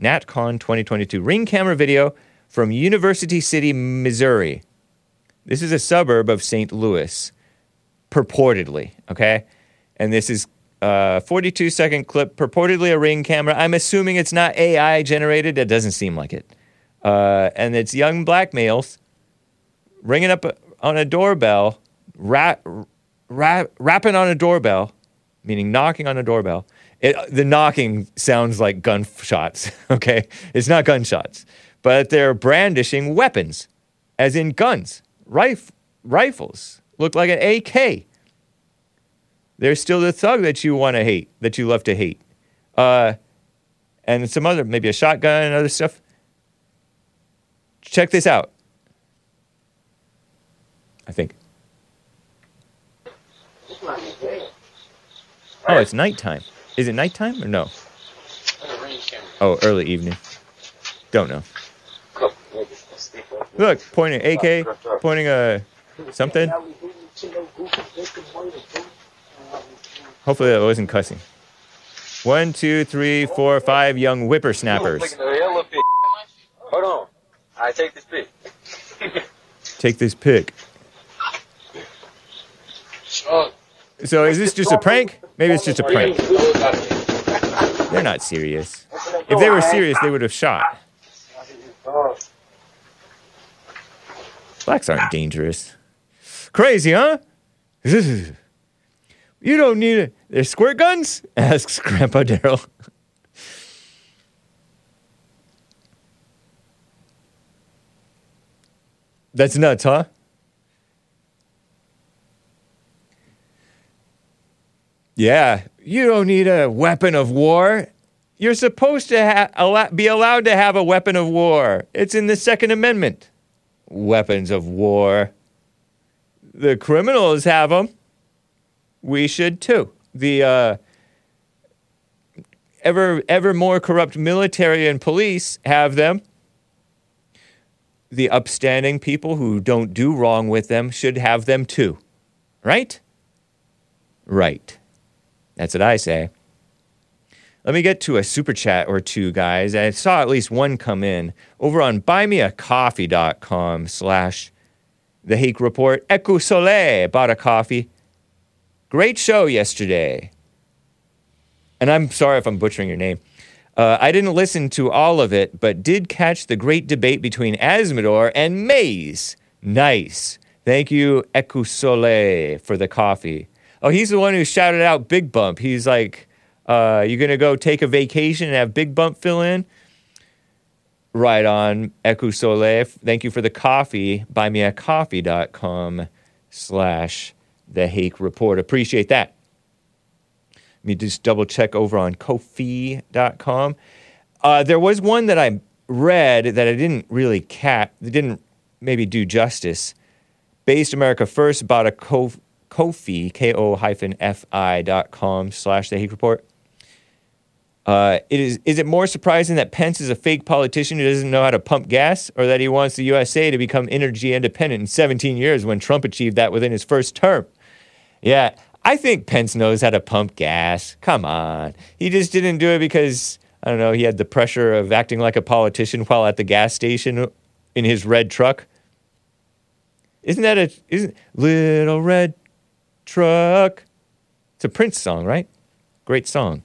NatCon 2022. Ring camera video from University City, Missouri. This is a suburb of St. Louis, purportedly, okay? And this is a 42 second clip, purportedly a ring camera. I'm assuming it's not AI generated. It doesn't seem like it. Uh, and it's young black males ringing up on a doorbell, rap, rap, rapping on a doorbell, meaning knocking on a doorbell. It, the knocking sounds like gunshots, <laughs> okay? It's not gunshots, but they're brandishing weapons, as in guns, rif- rifles. Look like an AK. They're still the thug that you want to hate, that you love to hate. Uh, and some other, maybe a shotgun and other stuff. Check this out. I think. Oh, it's nighttime. Is it nighttime or no? Oh, oh, early evening. Don't know. Look, pointing AK, pointing a something. Hopefully that wasn't cussing. One, two, three, four, five young whippersnappers. Hold on. I take this pic. Take this pic. Oh. So is this just a prank? Maybe it's just a prank. They're not serious. If they were serious, they would have shot. Blacks aren't dangerous. Crazy, huh? <laughs> You don't need it. They're squirt guns? <laughs> Asks Grandpa Daryl. That's nuts, huh? Yeah, you don't need a weapon of war. You're supposed to ha- allow- be allowed to have a weapon of war. It's in the Second Amendment. Weapons of war. The criminals have them. We should too. The uh, ever ever more corrupt military and police have them. The upstanding people who don't do wrong with them should have them too. Right? Right. That's what I say. Let me get to a super chat or two, guys. I saw at least one come in over on buymeacoffee.com slash the Hake Report. Eku Soleil bought a coffee. Great show yesterday. And I'm sorry if I'm butchering your name. Uh, I didn't listen to all of it, but did catch the great debate between Azzmador and Maze. Nice. Thank you, Eku Soleil, for the coffee. Oh, he's the one who shouted out Big Bump. He's like, uh, "You gonna go take a vacation and have Big Bump fill in?" Right on, Eku Soleil. Thank you for the coffee. Buymeacoffee.com slash the Hake Report. Appreciate that. Let me just double check over on Kofi.com. Uh, there was one that I read that I didn't really cat, didn't maybe do justice. Based America First bought a Ko- Kofi, K-O hyphen F-I dot com slash the Hake Report. Uh, it is, is it more surprising that Pence is a fake politician who doesn't know how to pump gas, or that he wants the USA to become energy independent in 17 years when Trump achieved that within his first term? Yeah, I think Pence knows how to pump gas. Come on. He just didn't do it because, I don't know, he had the pressure of acting like a politician while at the gas station in his red truck. Isn't that a isn't little red truck? It's a Prince song, right? Great song.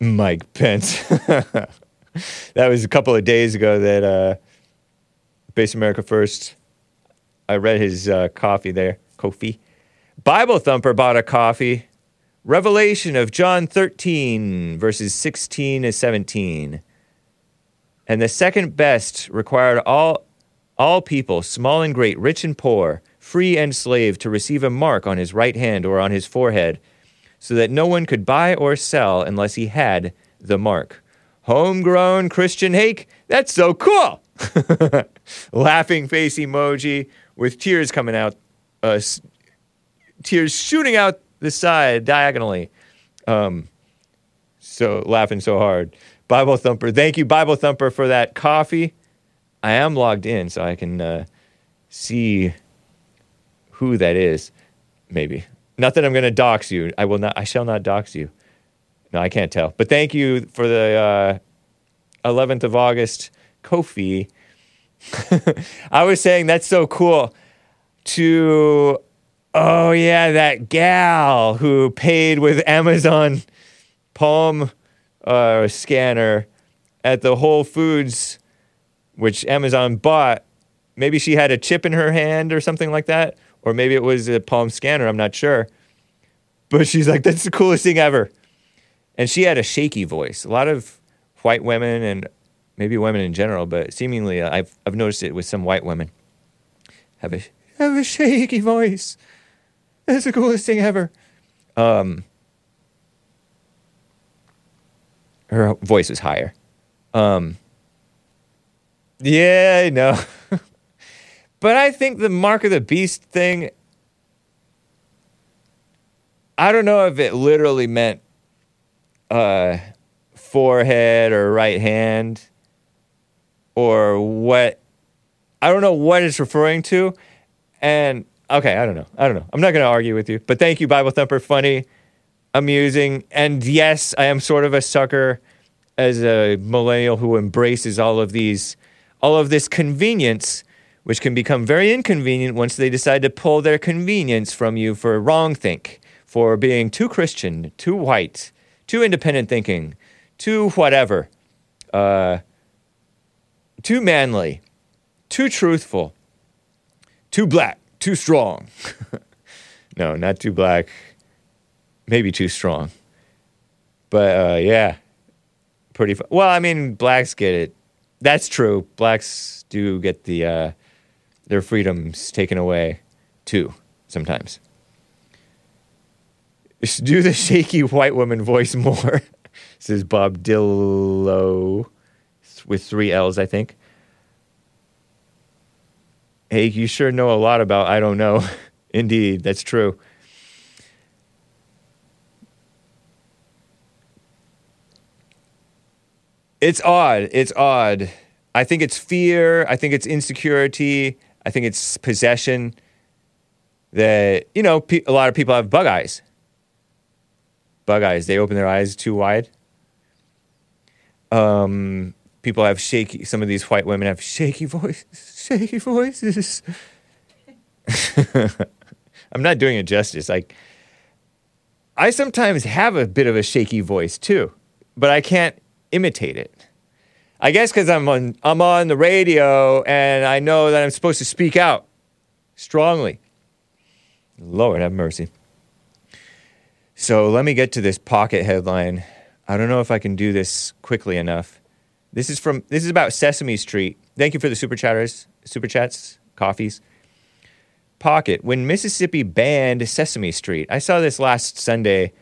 Mike Pence. <laughs> that was a couple of days ago that uh, Based America First. I read his uh, coffee there, Kofi. Bible Thumper bought a coffee. Revelation of John 13, verses 16 to 17. And the second best required all, all people, small and great, rich and poor, free and slave, to receive a mark on his right hand or on his forehead so that no one could buy or sell unless he had the mark. Homegrown Christian Hake? That's so cool! <laughs> Laughing face emoji with tears coming out, uh, s- tears shooting out the side diagonally. Um, so laughing so hard. Bible Thumper, thank you, Bible Thumper, for that coffee. I am logged in, so I can uh, see who that is. Maybe not that I'm going to dox you. I will not. I shall not dox you. No, I can't tell. But thank you for the uh, 11th of August Kofi. <laughs> I was saying that's so cool. To oh yeah, that gal who paid with Amazon Palm uh, scanner at the Whole Foods, which Amazon bought. Maybe she had a chip in her hand or something like that, or maybe it was a Palm scanner. I'm not sure. But she's like, "That's the coolest thing ever," and she had a shaky voice. A lot of white women and maybe women in general, but seemingly uh, I've I've noticed it with some white women have a have a shaky voice. That's the coolest thing ever. Um, her voice was higher. Um, yeah, I know. <laughs> but I think the mark of the beast thing. I don't know if it literally meant uh, forehead or right hand or what. I don't know what it's referring to. And okay, I don't know. I don't know. I'm not going to argue with you. But thank you, Bible Thumper. Funny, amusing. And yes, I am sort of a sucker as a millennial who embraces all of these, all of this convenience, which can become very inconvenient once they decide to pull their convenience from you for wrong think, for being too Christian, too white, too independent thinking, too whatever, uh, too manly, too truthful, too black, too strong. <laughs> no, not too black, maybe too strong. But uh, yeah, pretty. Fu- well, I mean, blacks get it. That's true. Blacks do get the uh, their freedoms taken away too sometimes. <laughs> Do the shaky white woman voice more. <laughs> says Bob Dillo with three L's, I think. Hey, you sure know a lot about I don't know. <laughs> Indeed, that's true. It's odd. It's odd. I think it's fear. I think it's insecurity. I think it's possession. That, you know, pe- a lot of people have bug eyes. Bug eyes. They open their eyes too wide. Um, people have shaky, some of these white women have shaky <laughs> voices. Shaky voices. <laughs> I'm not doing it justice. Like, I sometimes have a bit of a shaky voice too, but I can't imitate it. I guess because I'm on I'm on the radio and I know that I'm supposed to speak out strongly. Lord have mercy. So let me get to this pocket headline. I don't know if I can do this quickly enough. This is from this is about Sesame Street. Thank you for the super chatters. super chats, coffees. Pocket. When Mississippi banned Sesame Street, I saw this last Sunday.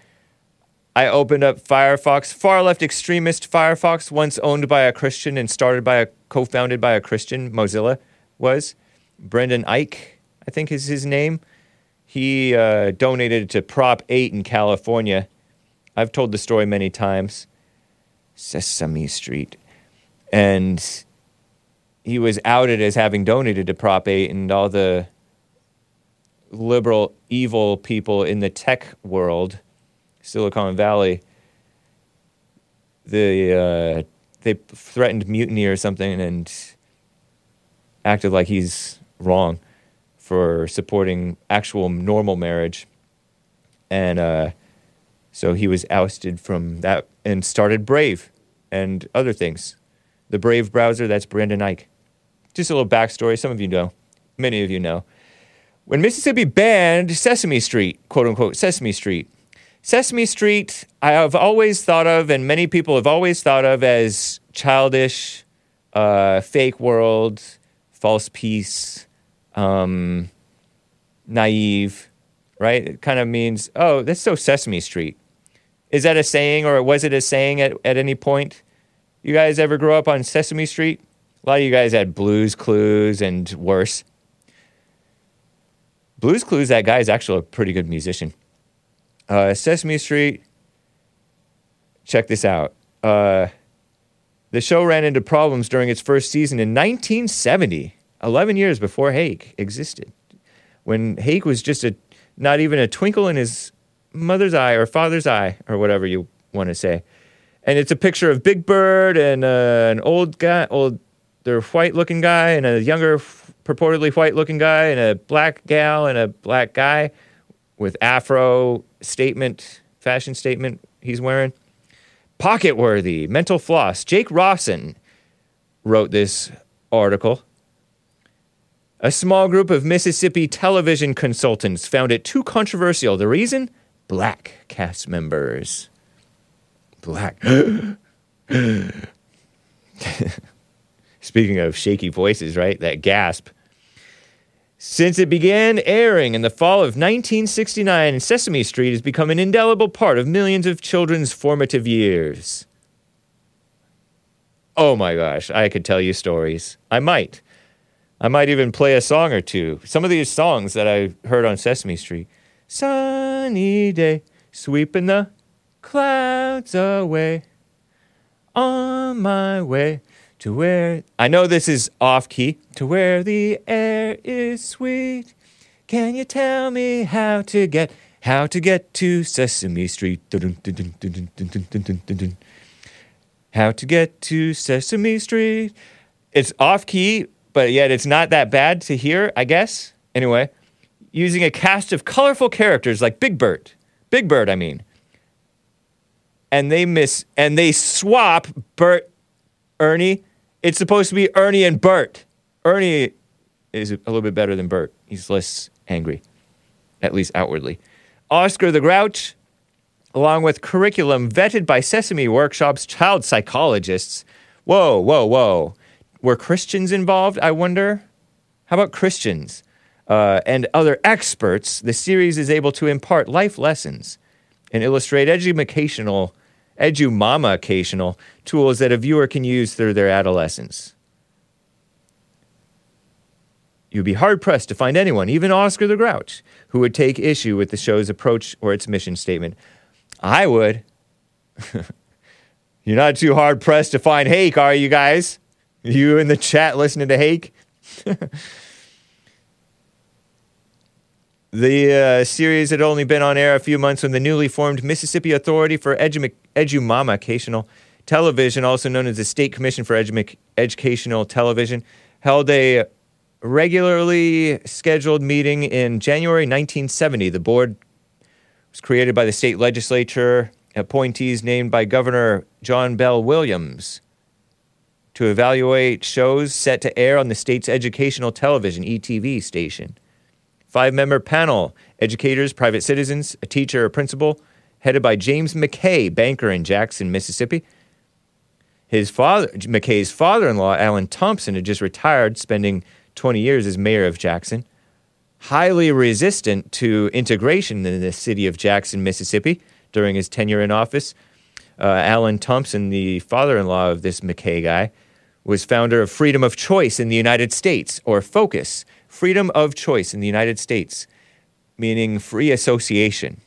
I opened up Firefox, far left extremist Firefox, once owned by a Christian and started by a co founded by a Christian, Mozilla was. Brendan Eich, I think is his name. He uh, donated to Prop 8 in California. I've told the story many times. Sesame Street. And he was outed as having donated to Prop 8, and all the liberal, evil people in the tech world, Silicon Valley, they, uh, they threatened mutiny or something and acted like he's wrong for supporting actual normal marriage. And uh, so he was ousted from that and started Brave and other things. The Brave browser, that's Brendan Eich. Just a little backstory. Some of you know, many of you know. When Mississippi banned Sesame Street, quote unquote, Sesame Street, Sesame Street, I have always thought of, and many people have always thought of as childish, uh, fake world, false peace, um, naive, right? It kind of means, oh, that's so Sesame Street. Is that a saying, or was it a saying at, at any point? You guys ever grow up on Sesame Street? A lot of you guys had Blues Clues and worse. Blues Clues, that guy is actually a pretty good musician. Uh, Sesame Street, check this out. Uh, the show ran into problems during its first season in 1970, 11 years before Hake existed. When Hake was just a not even a twinkle in his mother's eye or father's eye or whatever you want to say. And it's a picture of Big Bird and uh, an old guy, old, they're white looking guy and a younger, purportedly white looking guy and a black gal and a black guy with afro statement, fashion statement he's wearing. Pocket worthy, mental floss. Jake Rossen wrote this article. A small group of Mississippi television consultants found it too controversial. The reason? Black cast members. Black. <laughs> Speaking of shaky voices, right? That gasp. Since it began airing in the fall of 1969, Sesame Street has become an indelible part of millions of children's formative years. Oh my gosh, I could tell you stories. I might. I might even play a song or two. Some of these songs that I heard on Sesame Street. Sunny day, sweeping the clouds away. On my way to where I know this is off key. To where the air is sweet. Can you tell me how to get how to get to Sesame Street? How to get to Sesame Street? It's off key, but yet it's not that bad to hear, I guess. Anyway, using a cast of colorful characters like Big Bird. Big Bird, I mean. And they miss and they swap Bert Ernie it's supposed to be Ernie and Bert. Ernie is a little bit better than Bert. He's less angry, at least outwardly. Oscar the Grouch, along with curriculum vetted by Sesame Workshop's child psychologists. Whoa, whoa, whoa. Were Christians involved, I wonder? How about Christians uh, and other experts? The series is able to impart life lessons and illustrate educational, edumama-cational tools that a viewer can use through their adolescence. You'd be hard pressed to find anyone, even Oscar the Grouch, who would take issue with the show's approach or its mission statement. I would. <laughs> You're not too hard pressed to find Hake, are you guys? You in the chat listening to Hake? <laughs> the uh, series had only been on air a few months when the newly formed Mississippi Authority for Edu- Edumama-cational Television, also known as the State Commission for Edu- Educational Television, held a regularly scheduled meeting in January 1970. The board was created by the state legislature, appointees named by Governor John Bell Williams to evaluate shows set to air on the state's educational television ETV station. Five member panel educators, private citizens, a teacher, a principal, headed by James McKay, banker in Jackson, Mississippi. His father, McKay's father in law, Allen Thompson, had just retired, spending 20 years as mayor of Jackson. Highly resistant to integration in the city of Jackson, Mississippi during his tenure in office. Uh, Allen Thompson, the father in law of this McKay guy, was founder of Freedom of Choice in the United States, or FOCUS, Freedom of Choice in the United States, meaning free association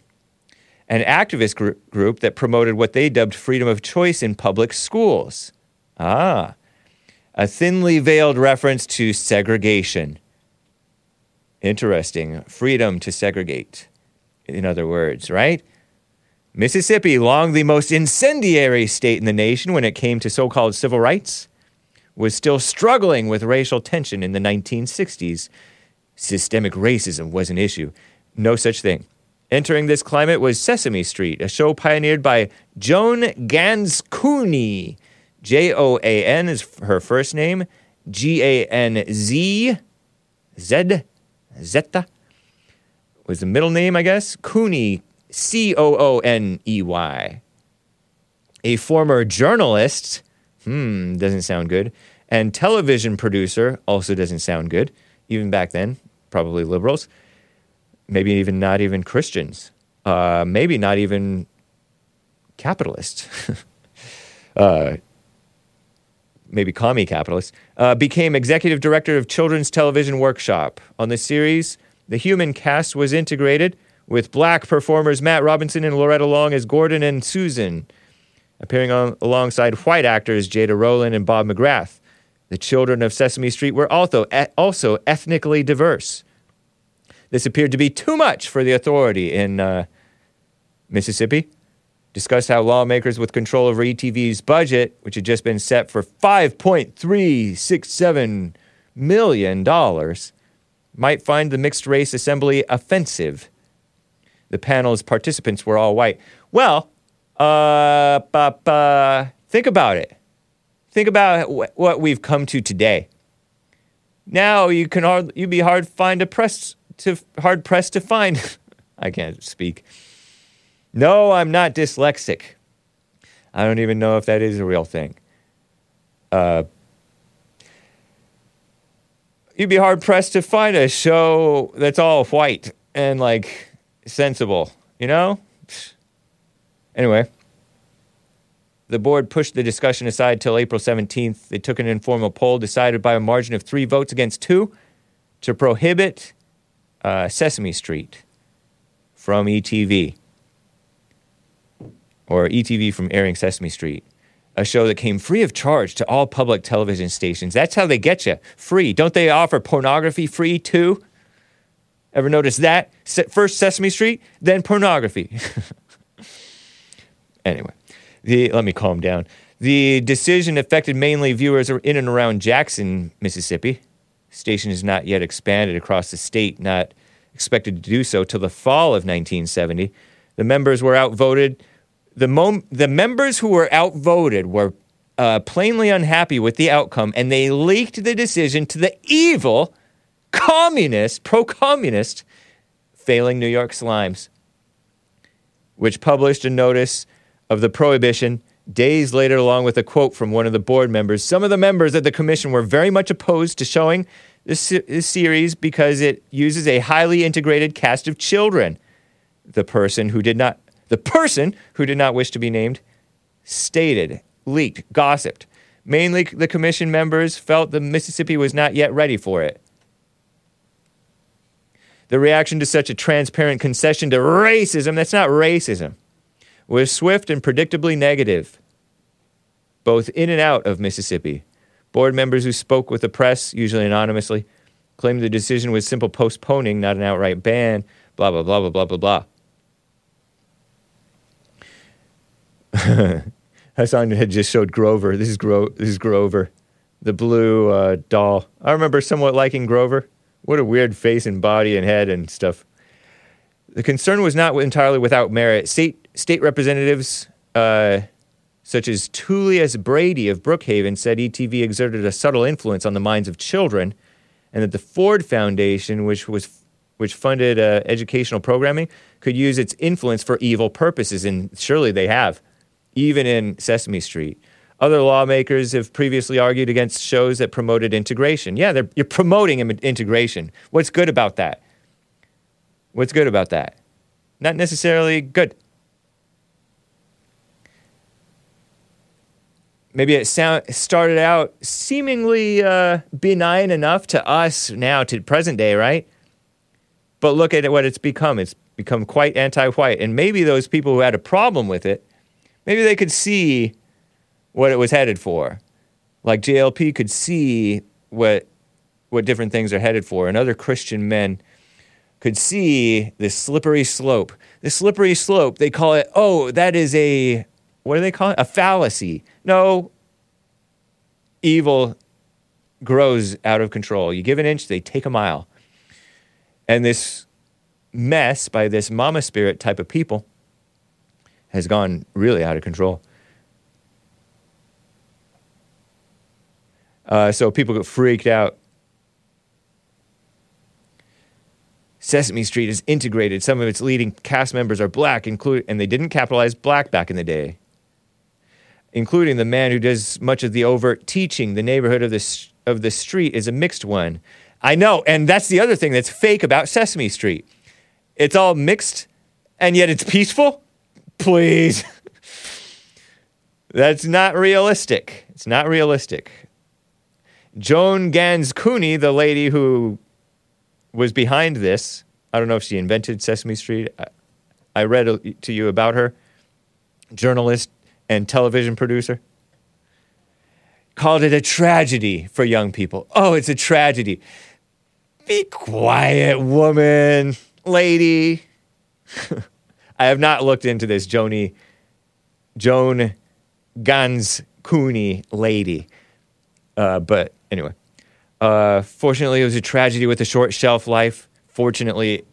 an activist gr- group that promoted what they dubbed freedom of choice in public schools. Ah, a thinly veiled reference to segregation. Interesting. Freedom to segregate, in other words, right? Mississippi, long the most incendiary state in the nation when it came to so called civil rights, was still struggling with racial tension in the 1960s. Systemic racism was an issue. No such thing. Entering this climate was Sesame Street, a show pioneered by Joan Ganz Cooney. J O A N is her first name, G A N Z, Z, Zeta was the middle name, I guess. Cooney, C O O N E Y. A former journalist, hmm, doesn't sound good, and television producer, also doesn't sound good, even back then, probably liberals. Maybe even not even Christians, uh, maybe not even capitalists, <laughs> uh, maybe commie capitalists, uh, became executive director of Children's Television Workshop. On the series, the human cast was integrated with black performers Matt Robinson and Loretta Long as Gordon and Susan, appearing on, alongside white actors Jada Rowland and Bob McGrath. The children of Sesame Street were also, also ethnically diverse. This appeared to be too much for the authority in uh, Mississippi. Discussed how lawmakers with control over ETV's budget, which had just been set for $5.367 million, might find the mixed race assembly offensive. The panel's participants were all white. Well, uh, think about it. Think about what we've come to today. Now you can hard, you'd be hard find a press to hard pressed to find. <laughs> I can't speak. No, I'm not dyslexic. I don't even know if that is a real thing. Uh, you'd be hard pressed to find a show that's all white and like sensible, you know? Anyway, the board pushed the discussion aside till April 17th. They took an informal poll decided by a margin of three votes against two to prohibit uh, Sesame Street from ETV, or ETV from airing Sesame Street, a show that came free of charge to all public television stations. That's how they get you free. Don't they offer pornography free too? Ever notice that? First Sesame Street, then pornography. <laughs> anyway, the, let me calm down. The decision affected mainly viewers in and around Jackson, Mississippi station has not yet expanded across the state, not expected to do so till the fall of 1970. The members were outvoted. The, mom- the members who were outvoted were uh, plainly unhappy with the outcome, and they leaked the decision to the evil, communist, pro communist, failing New York Slimes, which published a notice of the prohibition Days later, along with a quote from one of the board members, some of the members of the commission were very much opposed to showing this, this series because it uses a highly integrated cast of children. The person who did not, the person who did not wish to be named, stated, leaked, gossiped. Mainly, the commission members felt the Mississippi was not yet ready for it. The reaction to such a transparent concession to racism, that's not racism was swift and predictably negative, both in and out of Mississippi. Board members who spoke with the press, usually anonymously, claimed the decision was simple postponing, not an outright ban, blah, blah, blah, blah, blah, blah, blah. <laughs> Hassan had just showed Grover. This is, Gro- this is Grover, the blue uh, doll. I remember somewhat liking Grover. What a weird face and body and head and stuff. The concern was not entirely without merit. State, state representatives uh, such as Tullius Brady of Brookhaven said ETV exerted a subtle influence on the minds of children, and that the Ford Foundation, which was which funded uh, educational programming, could use its influence for evil purposes, and surely they have, even in Sesame Street. Other lawmakers have previously argued against shows that promoted integration. Yeah, you're promoting integration. What's good about that? What's good about that? Not necessarily good. Maybe it sound, started out seemingly uh, benign enough to us now, to present day, right? But look at what it's become. It's become quite anti white. And maybe those people who had a problem with it, maybe they could see what it was headed for. Like JLP could see what, what different things are headed for. And other Christian men could see this slippery slope. The slippery slope, they call it, oh, that is a, what do they call it? A fallacy. No, evil grows out of control. You give an inch, they take a mile. And this mess by this mama spirit type of people has gone really out of control. Uh, so people get freaked out. Sesame Street is integrated. Some of its leading cast members are black, include, and they didn't capitalize black back in the day, including the man who does much of the overt teaching. The neighborhood of the, of the street is a mixed one. I know, and that's the other thing that's fake about Sesame Street. It's all mixed, and yet it's peaceful? Please. <laughs> that's not realistic. It's not realistic. Joan Ganz Cooney, the lady who was behind this, I don't know if she invented Sesame Street. I, I read to you about her, journalist and television producer. Called it a tragedy for young people. Oh, it's a tragedy. Be quiet, woman, lady. <laughs> I have not looked into this Joni, Joan Ganz Cooney lady. Uh, but anyway, uh, fortunately, it was a tragedy with a short shelf life. Fortunately,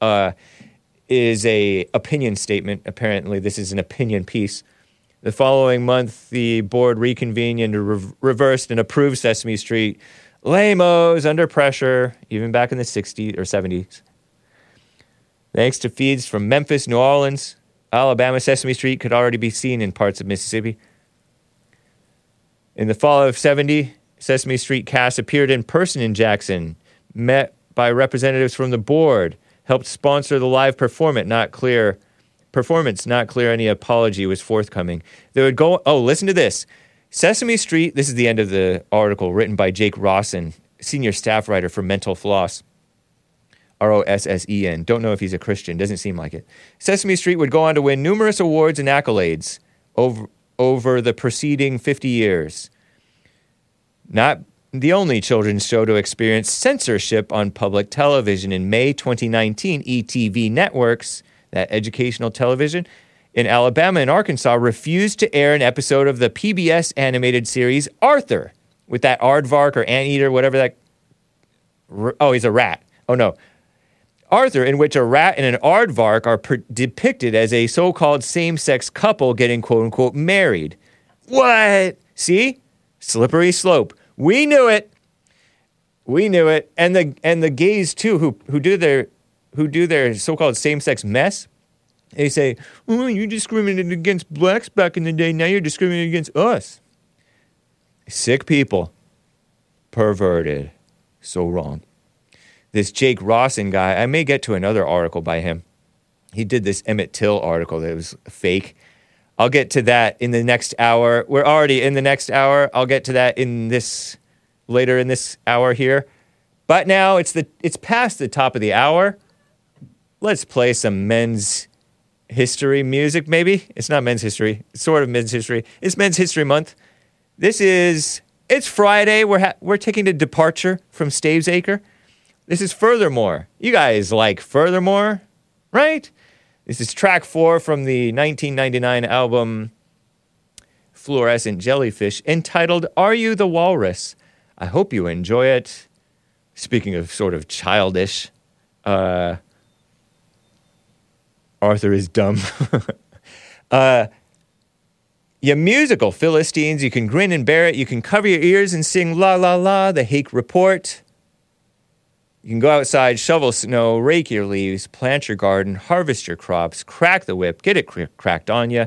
uh, is a opinion statement. Apparently, this is an opinion piece. The following month, the board reconvened and re- reversed and approved Sesame Street. Lamos under pressure, even back in the 60s or 70s. Thanks to feeds from Memphis, New Orleans, Alabama, Sesame Street could already be seen in parts of Mississippi. In the fall of 70, Sesame Street cast appeared in person in Jackson, met by representatives from the board, helped sponsor the live performance, not clear performance, not clear any apology was forthcoming. They would go, oh, listen to this. Sesame Street, this is the end of the article written by Jake Rossen, senior staff writer for Mental Floss. R O S S E N. Don't know if he's a Christian, doesn't seem like it. Sesame Street would go on to win numerous awards and accolades over, over the preceding 50 years. Not the only children's show to experience censorship on public television. In May 2019, ETV Networks, that educational television, in Alabama and Arkansas refused to air an episode of the PBS animated series Arthur with that aardvark or anteater, whatever that. Oh, he's a rat. Oh, no. Arthur, in which a rat and an aardvark are per- depicted as a so called same sex couple getting quote unquote married. What? See? Slippery slope. We knew it. We knew it. And the and the gays too, who who do their who do their so-called same-sex mess, they say, "Oh, you discriminated against blacks back in the day. Now you're discriminating against us." Sick people, perverted, so wrong. This Jake Rossen guy, I may get to another article by him. He did this Emmett Till article that was fake. I'll get to that in the next hour. We're already in the next hour. I'll get to that in this later in this hour here. But now it's the it's past the top of the hour. Let's play some men's history music maybe. It's not men's history. It's sort of men's history. It's men's history month. This is it's Friday. We're ha- we're taking a departure from Stavesacre. This is Furthermore. You guys like Furthermore, right? This is track four from the 1999 album Fluorescent Jellyfish entitled Are You the Walrus? I hope you enjoy it. Speaking of sort of childish, uh, Arthur is dumb. <laughs> uh, musical Philistines, you can grin and bear it. You can cover your ears and sing la la la, the Hake Report. You can go outside, shovel snow, rake your leaves, plant your garden, harvest your crops, crack the whip, get it cr- cracked on you,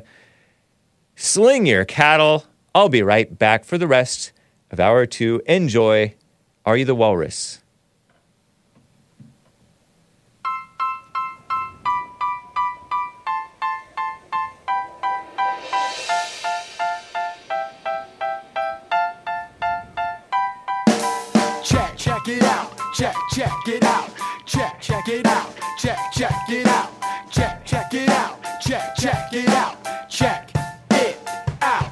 sling your cattle, I'll be right back for the rest of hour two. Enjoy. Are you the walrus? Check, it out. Check, check it out. Check, check it out. Check, check it out. Check, check it out. Check, check it out. Check it out.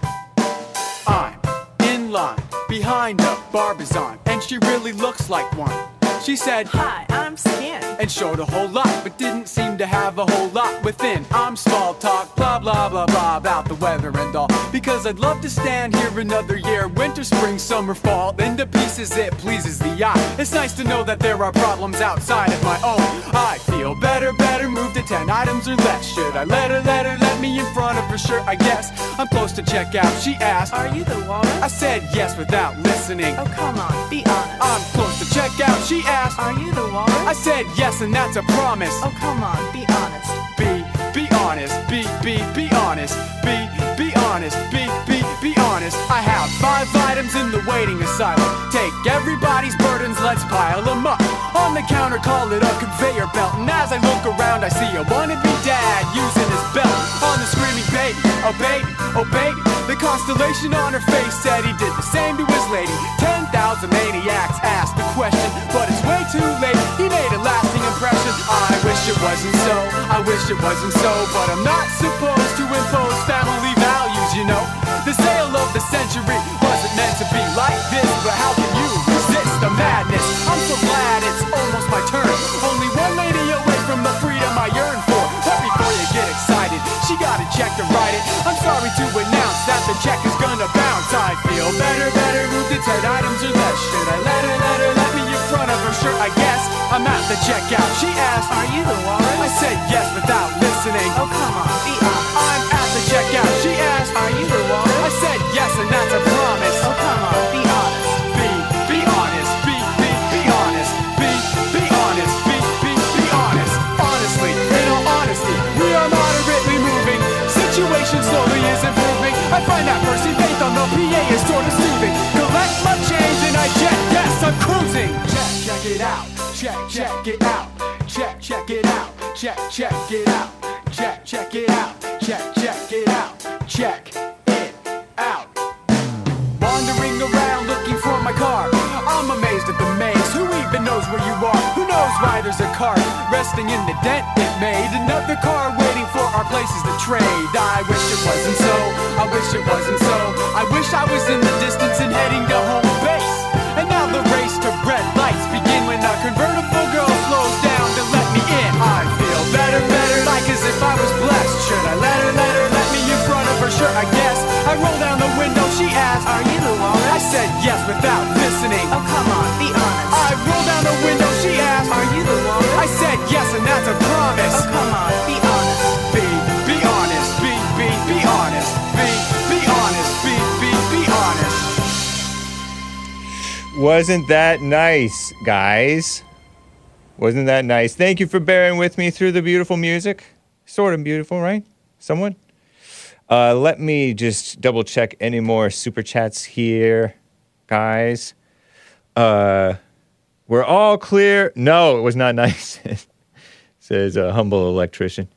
I'm in line behind a Barbizon, and she really looks like one. She said, Hi, I'm Skin. And showed a whole lot, but didn't seem to have a whole lot within. I'm small talk, blah, blah, blah, blah, about the weather and all. Because I'd love to stand here another year, winter, spring, summer, fall. Into pieces it pleases the eye. It's nice to know that there are problems outside of my own. I feel better, better, move to 10 items or less. Should I let her, let her, let me in front of her? Sure, I guess. I'm close to checkout. She asked, Are you the walrus? I said yes without listening. Oh, come on, be honest. I'm close to checkout. She asked, Are you the walrus? I said yes, and that's a promise. Oh, come on, be honest. Be, be honest. Be, be, be honest. Be, be honest. Be, be, be honest. I have five items in the waiting asylum. Take everybody's burdens, let's pile them up. On the counter, call it a conveyor belt. And as I look around, I see a wannabe dad using his belt on the screaming baby. Oh, baby, oh, baby. The constellation on her face said he did the same to his lady. 10,000 maniacs asked the question, but it's way too late. He made a lasting impression. I wish it wasn't so. I wish it wasn't so, but I'm not supposed to impose family values, you know. The sale of the century wasn't meant to be like this, but how can you resist the madness? I'm so glad it's almost my turn. Only she got a check to write it. I'm sorry to announce that the check is gonna bounce. I feel better, better, moved to 10 items or less. Should I let her, let her, let me in front of her? Sure, I guess. I'm at the checkout. She asked, Are you the walrus? I said yes without listening. Oh, come on, be honest. I'm at the checkout. She asked, Are you the walrus? I said yes, and that's a PA is sort of soothing. Collect my change and I jet. Yes, I'm cruising. Check, check it out. Check, check it out. Check, check it out. Check, check it out. Check, check it out. Check, check it out. Check it out. Wandering around looking for my car. I'm amazed at the maze. Who even knows where you are? Why there's a car resting in the dent it made? Another car waiting for our places to trade. I wish it wasn't so. I wish it wasn't so. I wish I was in the distance and heading to home base. And now the race to red lights begin when a convertible girl slows down to let me in. I feel better, better, like as if I was blessed. Should I let her, let her, let me in front of her? Sure, I guess. I roll down the window, she asked, Are you the walrus? I said yes without listening. Oh, come on, be honest. I roll down the window, I said yes, and that's a promise. Oh, come on, be honest. Be, be honest. Be, be, be honest. Be, be honest. Be, be, be honest. Wasn't that nice, guys? Wasn't that nice? Thank you for bearing with me through the beautiful music. Sort of beautiful, right? Someone? Uh, let me just double check any more super chats here, guys. Uh, we're all clear. No, it was not <laughs> nice. Says a humble electrician.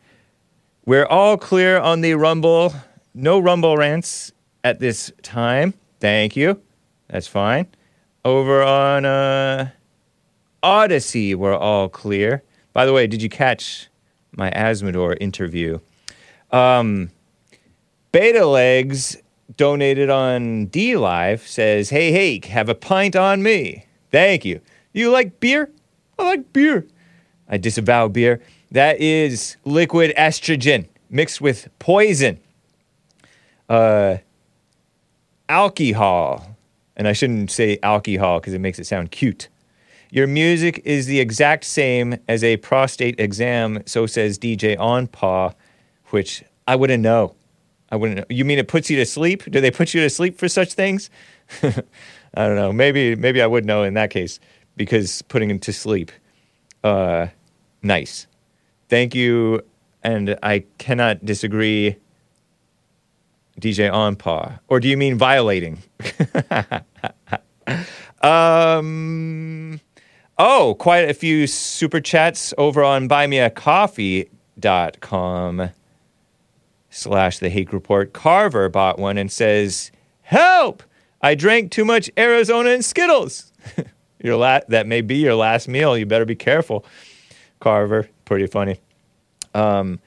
We're all clear on the Rumble. No Rumble rants at this time. Thank you. That's fine. Over on uh, Odysee, we're all clear. By the way, did you catch my Azzmador interview? Um, Beta Legs donated on DLive says, Hey, hey, have a pint on me. Thank you. You like beer? I like beer. I disavow beer. That is liquid estrogen mixed with poison. Uh, alcohol. And I shouldn't say alcohol because it makes it sound cute. Your music is the exact same as a prostate exam, so says DJ On Paw, which I wouldn't know. I wouldn't know. You mean it puts you to sleep? Do they put you to sleep for such things? <laughs> I don't know. Maybe maybe I would know in that case because putting him to sleep. Uh, nice. Thank you, and I cannot disagree. DJ Onpaw. Or do you mean violating? <laughs> um, oh, quite a few super chats over on buymeacoffee.com slash the Hake Report. Carver bought one and says, Help! I drank too much Arizona and Skittles. <laughs> your la- that may be your last meal. You better be careful, Carver. Pretty funny. Um,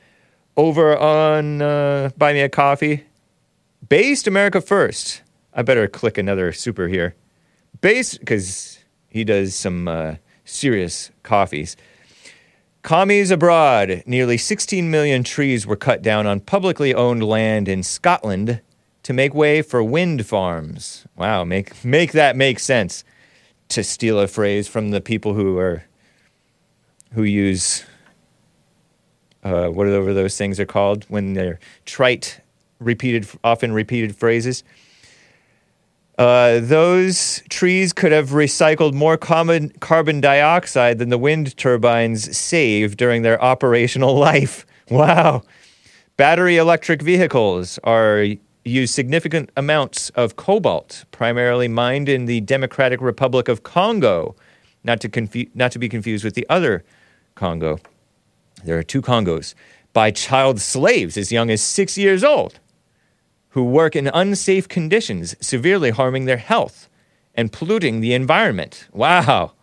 over on uh, Buy Me a Coffee, Based America First. I better click another super here. Based, because he does some uh, serious coffees. Commies abroad. Nearly 16 million trees were cut down on publicly owned land in Scotland to make way for wind farms. Wow, make make that make sense. To steal a phrase from the people who are who use uh, whatever those things are called when they're trite, repeated, often repeated phrases. Uh, those trees could have recycled more common carbon dioxide than the wind turbines save during their operational <laughs> life. Wow. Battery electric vehicles are use significant amounts of cobalt, primarily mined in the Democratic Republic of Congo, not to, confu- not to be confused with the other Congo. There are two Congos by child slaves as young as six years old who work in unsafe conditions, severely harming their health and polluting the environment. Wow.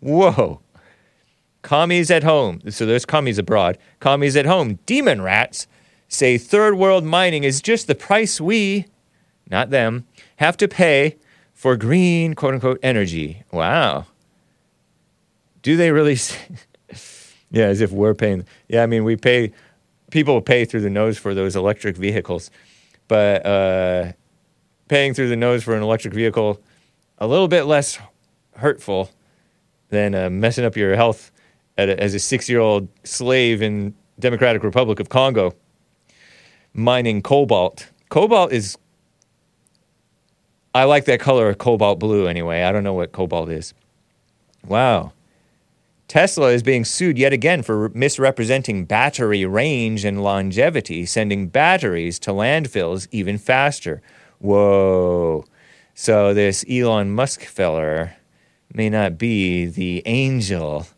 Whoa. Commies at home. So there's commies abroad. Commies at home. Demon rats say third world mining is just the price we, not them, have to pay for green quote unquote energy. Wow. Do they really? <laughs> Yeah, as if we're paying. Yeah, I mean, we pay, people pay through the nose for those electric vehicles, but uh, paying through the nose for an electric vehicle, a little bit less hurtful than uh, messing up your health a, as a six year old slave in Democratic Republic of Congo mining cobalt. Cobalt is. I like that color of cobalt blue anyway. I don't know what cobalt is. Wow. Tesla is being sued yet again for misrepresenting battery range and longevity, sending batteries to landfills even faster. Whoa. So this Elon Musk feller may not be the angel,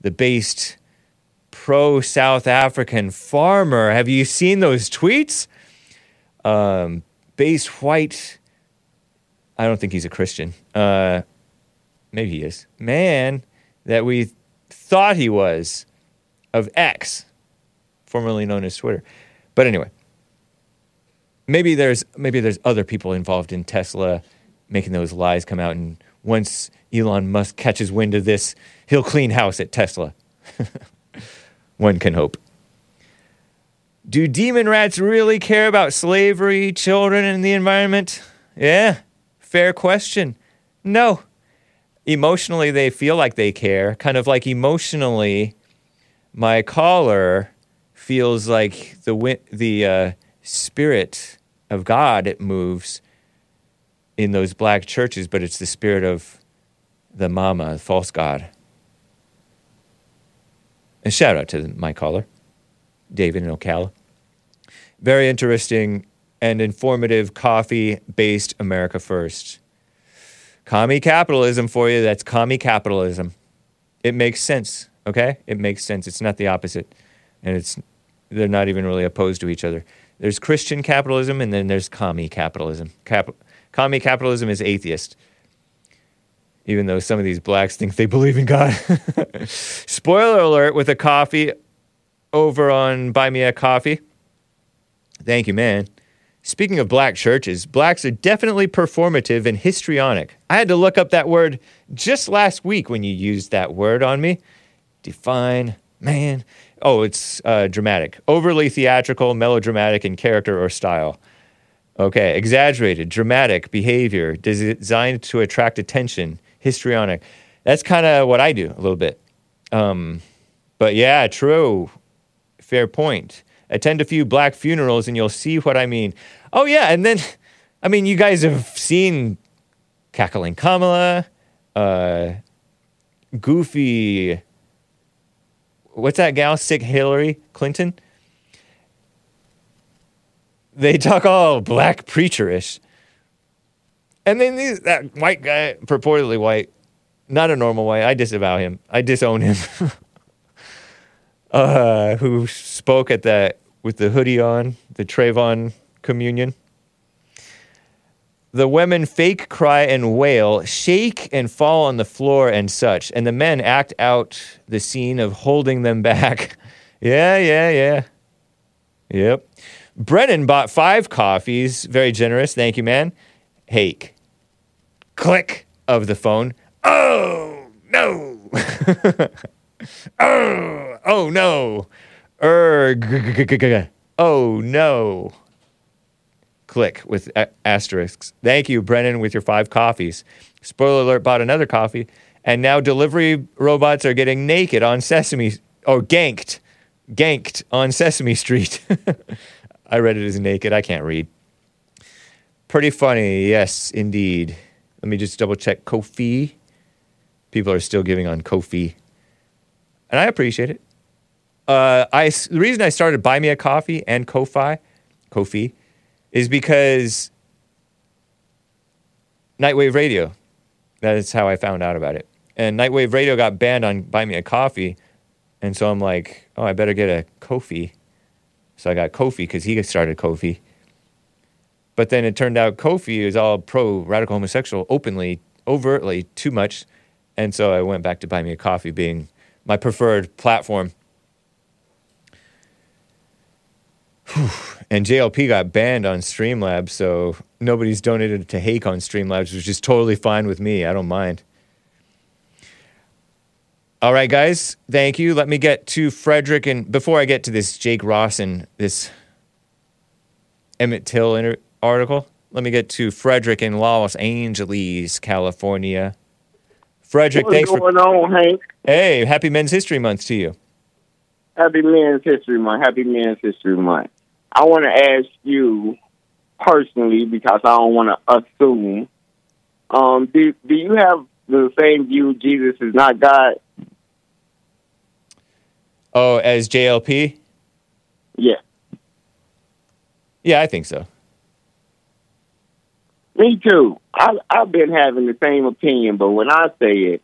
the based pro South African farmer. Have you seen those tweets? Um, based white. I don't think he's a Christian. Uh, maybe he is. Man that we thought he was of X, formerly known as Twitter. But anyway, maybe there's maybe there's other people involved in Tesla making those lies come out and once Elon Musk catches wind of this, he'll clean house at Tesla. <laughs> One can hope. Do demon rats really care about slavery, children, and the environment? Yeah, fair question. No. Emotionally, they feel like they care. Kind of like emotionally, my caller feels like the the uh, spirit of God moves in those black churches, but it's the spirit of the mama, the false god. A shout out to my caller, David in Ocala. Very interesting and informative coffee based America First. Commie capitalism for you. That's commie capitalism. It makes sense, okay? It makes sense. It's not the opposite. And it's they're not even really opposed to each other. There's Christian capitalism and then there's commie capitalism. Cap- commie capitalism is atheist even though some of these blacks think they believe in God. <laughs> Spoiler alert with a coffee over on Buy Me a Coffee. Thank you, man. Speaking of black churches, blacks are definitely performative and histrionic. I had to look up that word just last week when you used that word on me. Define, man. Oh, it's uh, dramatic, overly theatrical, melodramatic in character or style. Okay, exaggerated, dramatic behavior designed to attract attention, histrionic. That's kind of what I do a little bit. Um, but yeah, true. Fair point. Attend a few black funerals and you'll see what I mean. Oh, yeah. And then, I mean, you guys have seen Cackling Kamala, uh, Goofy, what's that gal? Sick Hillary Clinton. they talk all black preacherish. And then these, that white guy, purportedly white, not a normal white, I disavow him. I disown him. <laughs> uh, who spoke at that with the hoodie on, the Trayvon communion. The women fake cry and wail, shake and fall on the floor and such, and the men act out the scene of holding them back. <laughs> yeah, yeah, yeah. Yep. Brennan bought five coffees. Very generous. Thank you, man. Hake. Click of the phone. Oh, no. <laughs> oh, oh, no. Er, oh, no. Click with a- asterisks. Thank you, Brennan, with your five coffees. Spoiler alert, bought another coffee. And now delivery robots are getting naked on Sesame, or ganked, ganked on Sesame Street. <laughs> I read it as naked. I can't read. Pretty funny, yes, indeed. Let me just double check Ko-fi. People are still giving on Ko-fi, and I appreciate it. Uh, I the reason I started Buy Me a Coffee and Ko-fi, Kofi, is because Nightwave Radio. That is how I found out about it. And Nightwave Radio got banned on Buy Me a Coffee, and so I'm like, oh, I better get a Ko-fi. So I got Ko-fi because he started Ko-fi. But then it turned out Ko-fi is all pro radical homosexual, openly, overtly, too much. And so I went back to Buy Me a Coffee being my preferred platform. Whew. And JLP got banned on Streamlabs, so nobody's donated to Hake on Streamlabs, which is totally fine with me. I don't mind. All right, guys, thank you. Let me get to Frederick. And before I get to this Jake Rossen this Emmett Till inter- article, let me get to Frederick in Los Angeles, California. Frederick, What's thanks for. going on, Hank? Hey, happy Men's History Month to you. Happy Men's History Month. Happy Men's History Month. I want to ask you personally because I don't want to assume. Um, do do you have the same view Jesus is not God? Oh, as JLP? Yeah, Yeah, I think so. Me too. I I've been having the same opinion, but when I say it,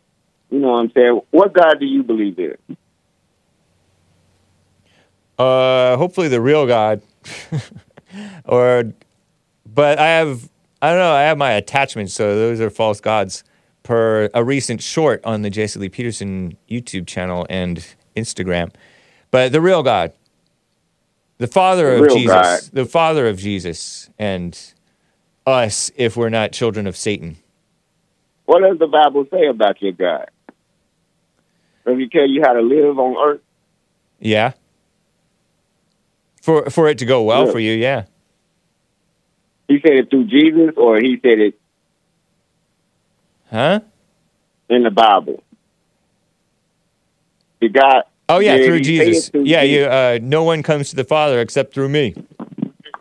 you know what I'm saying. What God do you believe in? Uh, hopefully the real God. <laughs> or, but I have, I don't know, I have my attachments, so those are false gods per a recent short on the Jesse Lee Peterson YouTube channel and Instagram. But the real God, the Father The of Jesus, God. the Father of Jesus, and us if we're not children of Satan. What does the Bible say about your God? Does He tell you how to live on earth? Yeah. For for it to go well Yeah. for you, yeah. He said it through Jesus, or He said it Huh? in the Bible. Did God? Oh yeah, did through he say it Jesus. through Yeah, Jesus? you. Uh, no one comes to the Father except through me.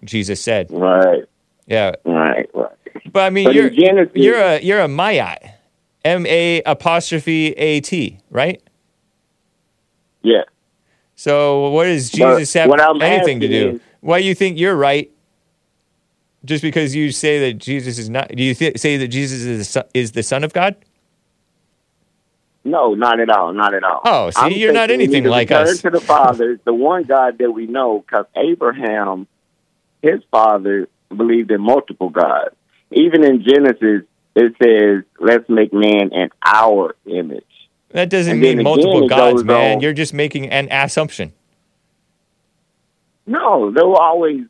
Jesus said. Right. Yeah. Right. Right. But I mean, But you're Genesis- you're a you're a Ma'at, M A apostrophe A T, right? Yeah. So what does But Jesus have what anything to do? is- Why do you think you're right? Just because you say that Jesus is not? Do you th- say that Jesus is the son, is the Son of God? No, not at all. Not at all. Oh, see, I'm you're not anything like us. to the Father, the one God that we know, because Abraham, his father, believed in multiple gods. Even in Genesis, it says, "Let's make man in our image." That doesn't And mean multiple gods, man. on- You're just making an assumption. No, there were always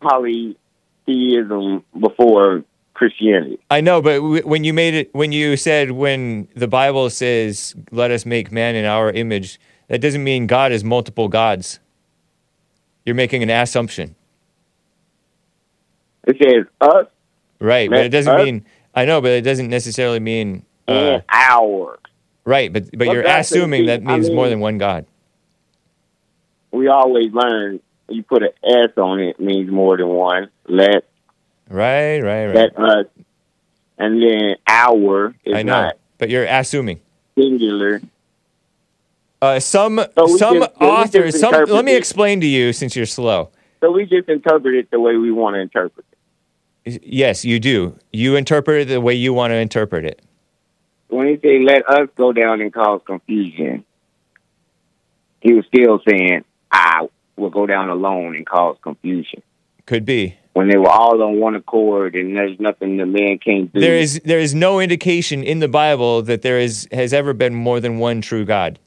polytheism before Christianity. I know, but when you made it, when you said when the Bible says, "Let us make man in our image," that doesn't mean God is multiple gods. You're making an assumption, It says us right? But it doesn't us- mean I know, but it doesn't necessarily mean uh, our. right. But but Well, you're assuming that thing. I means more than one God. We always learn you put an S on it means more than one. Let Right, right, right. let us, and then our is I know, not but you're assuming. singular. Uh, some So some just authors. Some. Let me explain to you, since you're slow. So we just interpret it the way we want to interpret it. Yes, you do. You interpret it the way you want to interpret it. When he say let us go down and cause confusion, he was still saying I will go down alone and cause confusion. Could be. When they were all on one accord and there's nothing the man can't do. There is there is no indication in the Bible that there is has ever been more than one true God.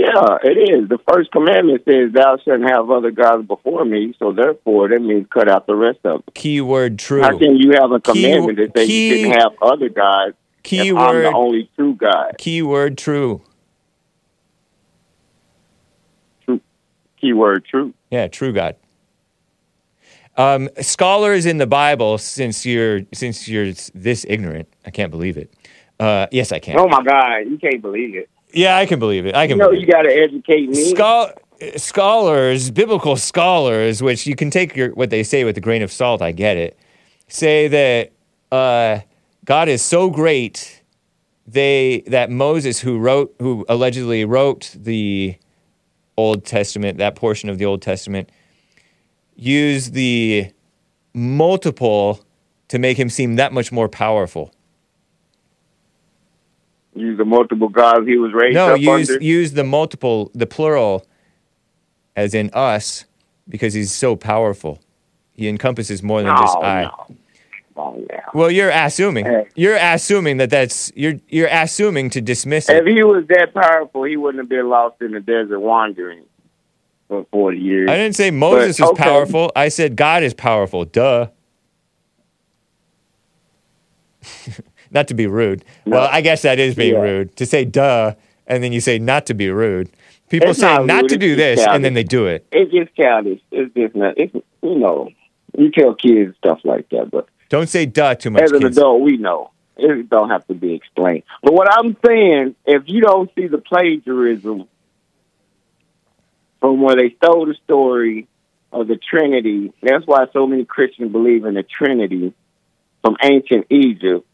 Yeah, it is. The first commandment says, "Thou shalt have other gods before me." So therefore, that means cut out the rest of them. Keyword true. How can you have a Key- commandment that says key- you shouldn't have other gods? if I'm Keyword the only true God. keyword true. Keyword true. Yeah, true God. Um, scholars in the Bible, since you're since you're this ignorant, I can't believe it. Uh, yes, I can. Oh my God, you can't believe it. Yeah, I can believe it. I You can. know believe you got to educate me. Schol- scholars, biblical scholars, which you can take your, what they say with a grain of salt, I get it, say that uh, God is so great they that Moses, who wrote, who allegedly wrote the Old Testament, that portion of the Old Testament, used the multiple to make him seem that much more powerful. Use the multiple gods he was raised No, up use under. use the multiple, the plural, as in us, because he's so powerful. He encompasses more than just oh, I. no. Oh, yeah. Well, you're assuming. Hey. You're assuming that that's you're you're assuming to dismiss it. If he was that powerful, he wouldn't have been lost in the desert wandering for 40 years. I didn't say Moses But, was okay. powerful. I said God is powerful. Duh. <laughs> not to be rude. Well, I guess that is being Yeah. rude to say duh and then you say not to be rude. People It's say not not to do this and then they do it. It's just childish. It's just not. It's you know, you tell kids stuff like that, but Don't say duh too much. as an kids. adult, we know it don't have to be explained. But what I'm saying, if you don't see the plagiarism from where they stole the story of the Trinity, that's why so many Christians believe in the Trinity from ancient Egypt.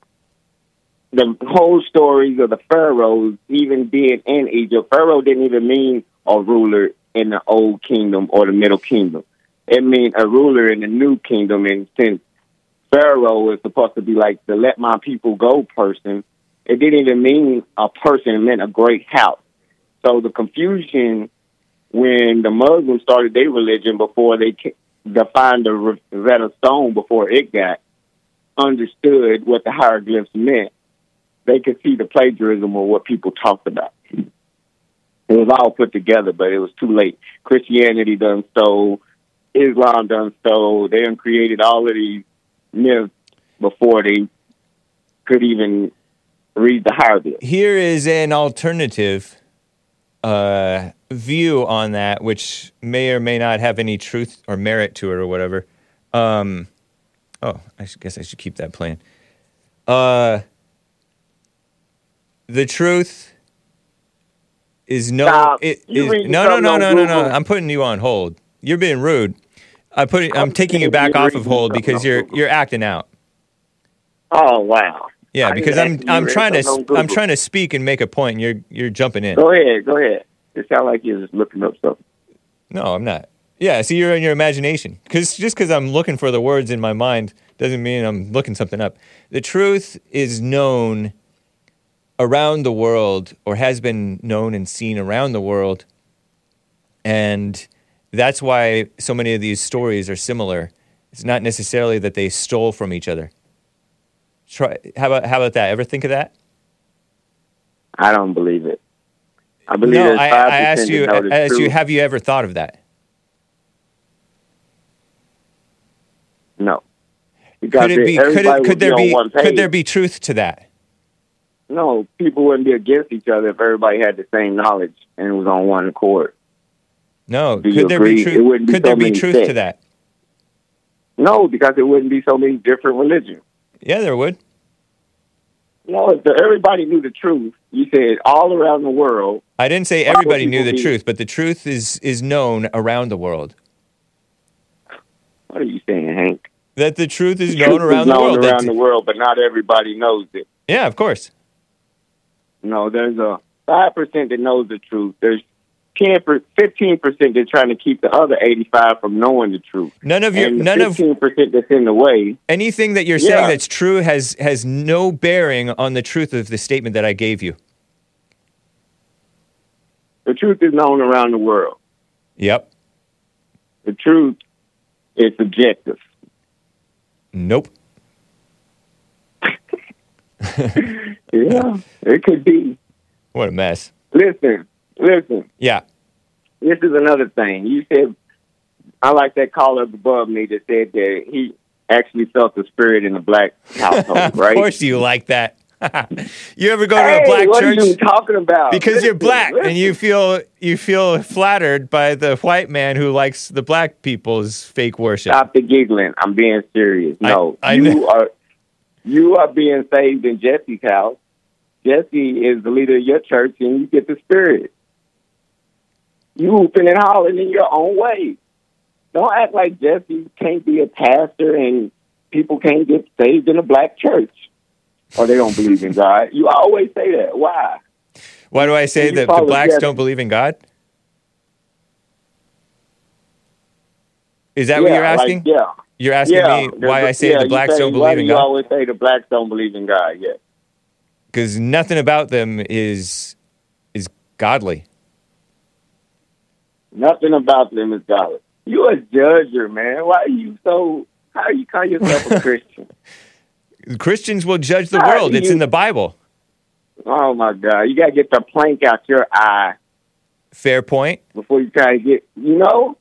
The whole stories of the pharaohs, even being in Egypt, Pharaoh didn't even mean a ruler in the old kingdom or the middle kingdom. It means a ruler in the new kingdom. And since Pharaoh is supposed to be like the let my people go person, it didn't even mean a person, it meant a great house. So the confusion when the Muslims started their religion before they defined the Rosetta Stone before it got understood what the hieroglyphs meant, they could see the plagiarism of what people talked about. It was all put together, but it was too late. Christianity done stole, Islam done stole. They done created all of these myths before they could even read the hieroglyphs. Here is an alternative uh, view on that, which may or may not have any truth or merit to it or whatever. Um, oh, I guess I should keep that playing. Uh, the truth is no. It You no, no, no, no, no, no. I'm putting you on hold. You're being rude. I put. I'm I'm taking you back off of hold because you're you're acting out. Oh wow! Yeah, because I'm I'm trying to I'm trying to speak and make a point. And you're you're jumping in. Go ahead, go ahead. It sounds like you're just looking up something. No, I'm not. Yeah, see, you're in your imagination. Because just because I'm looking for the words in my mind doesn't mean I'm looking something up. The truth is known around the world, or has been known and seen around the world, and that's why so many of these stories are similar. It's not necessarily that they stole from each other. Try. How about how about that? Ever think of that? I don't believe it. I believe no, I, 5% I asked you. I asked you. Have you ever thought of that? No. Because Could it be? Could it? Could there be? Could there be truth to that? No, people wouldn't be against each other if everybody had the same knowledge and it was on one accord. No. Do Could there agree? be truth? Could so there be truth to that? No, because there wouldn't be so many different religions. Yeah, there would. No, if everybody knew the truth, you said all around the world. I didn't say everybody knew the be- truth, but the truth is is known around the world. What are you saying, Hank? That the truth is Truth known around is the known world. around the world, but not everybody knows it. yeah, of course. No, there's a five percent that knows the truth. There's 10 per, 15% they're trying to keep the other 85 from knowing the truth. None of your and none of 15% that's in the way. anything that you're Yeah. saying that's true has has no bearing on the truth of the statement that I gave you. The truth is known around the world. Yep. The truth is subjective. Nope. Yeah, it could be. What a mess. Listen, listen. Yeah. This is another thing. You said, I like that caller above me that said that he actually felt the spirit in the black <laughs> household, of right? Of course you like that. <laughs> you ever go to a black what church? are you talking about? because you're black listen. and you feel you feel flattered by the white man who likes the black people's fake worship. Stop the giggling. I'm being serious. No, I you know. are you are being saved in Jesse's house. Jesse is the leader of your church, and you get the spirit. You hooping and hollering in your own way. Don't act like Jesse can't be a pastor and people can't get saved in a black church, or they don't believe in God. You always say that. Why? Why do I say that the blacks Jesse. don't believe in God? Is that what you're like, asking? yeah. You're asking yeah, me why I say yeah, the blacks say- don't why believe do in you God? always say the blacks don't believe in God. Yeah. Because nothing about them is is godly. Nothing about them is godly. You a judger, man. Why are you so? How are you call yourself a Christian? <laughs> Christians will judge the How world. do It's you- in the Bible. Oh my God! You gotta get the plank out your eye Fair point. before you try to get. You know.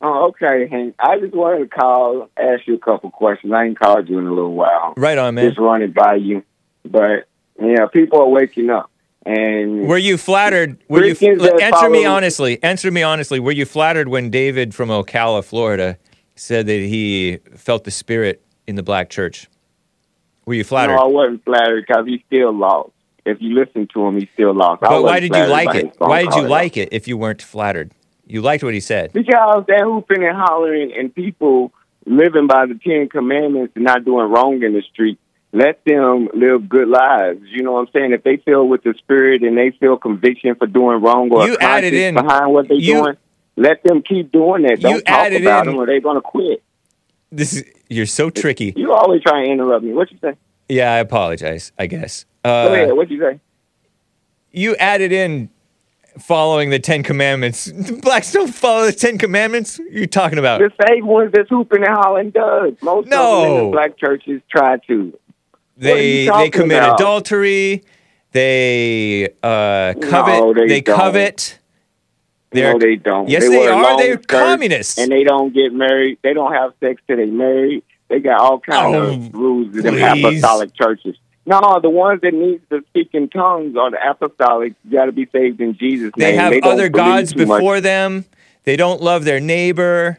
Oh, okay, Hank. I just wanted to call, ask you a couple questions. I ain't called you in a little while. Right on, man. Just run it by you, but yeah, people are waking up, and Were you flattered? Were you answer me honestly? Answer me honestly. Were you flattered when David from Ocala, Florida, said that he felt the spirit in the black church? Were you flattered? No, I wasn't flattered because he's still lost. If you listen to him, he's still lost. But why did you like it? Why did you like it if you weren't flattered? You liked what he said. Because they're hooping and hollering and people living by the Ten Commandments and not doing wrong in the street. Let them live good lives. You know what I'm saying? If they feel with the spirit and they feel conviction for doing wrong or You a added in- behind what they're you- doing, let them keep doing that. You Don't talk about in- them or they're going to quit. This is you're so tricky. You always try to interrupt me. What you say? Yeah, I apologize. I guess. Go ahead. Uh, What you say? you added in following the Ten Commandments. <laughs> Blacks don't follow the Ten Commandments. What are you talking about? The same ones that's hooping and hollering does. Most No. of them in the black churches try to. They they commit about? adultery. They uh, covet. No, they don't. covet. They're- no, they don't. Yes, they, they are. They're communists. and they don't get married. They don't have sex till they married. They got all kinds Oh, of rules in them please. apostolic churches. No, the ones that need to speak in tongues are the apostolic. Got to be saved in Jesus' name. They name. have don't other gods too much. before them. They don't love their neighbor.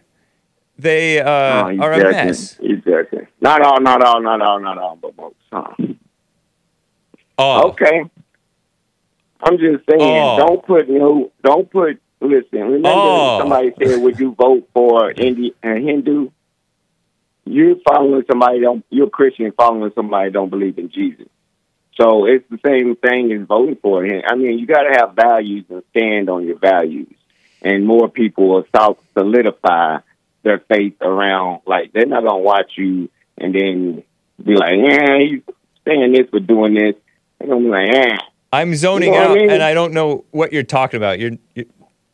They uh, you are a mess. Judging. Not all, not all, not all, not all, but most. Huh. Oh, Okay. I'm just saying, Oh. don't put no, don't put. Listen, remember Oh. somebody said, "Would you vote for Indi- a Hindu?" You're following somebody don't. You're a Christian following somebody don't believe in Jesus. So it's the same thing as voting for him. I mean, you got to have values and stand on your values, and more people will sol- solidify their faith around. Like they're not gonna watch you and then be like, "Yeah, he's saying this for doing this." They're gonna be like, "Yeah." I'm zoning You know out, I mean? and I don't know what you're talking about. You're, you're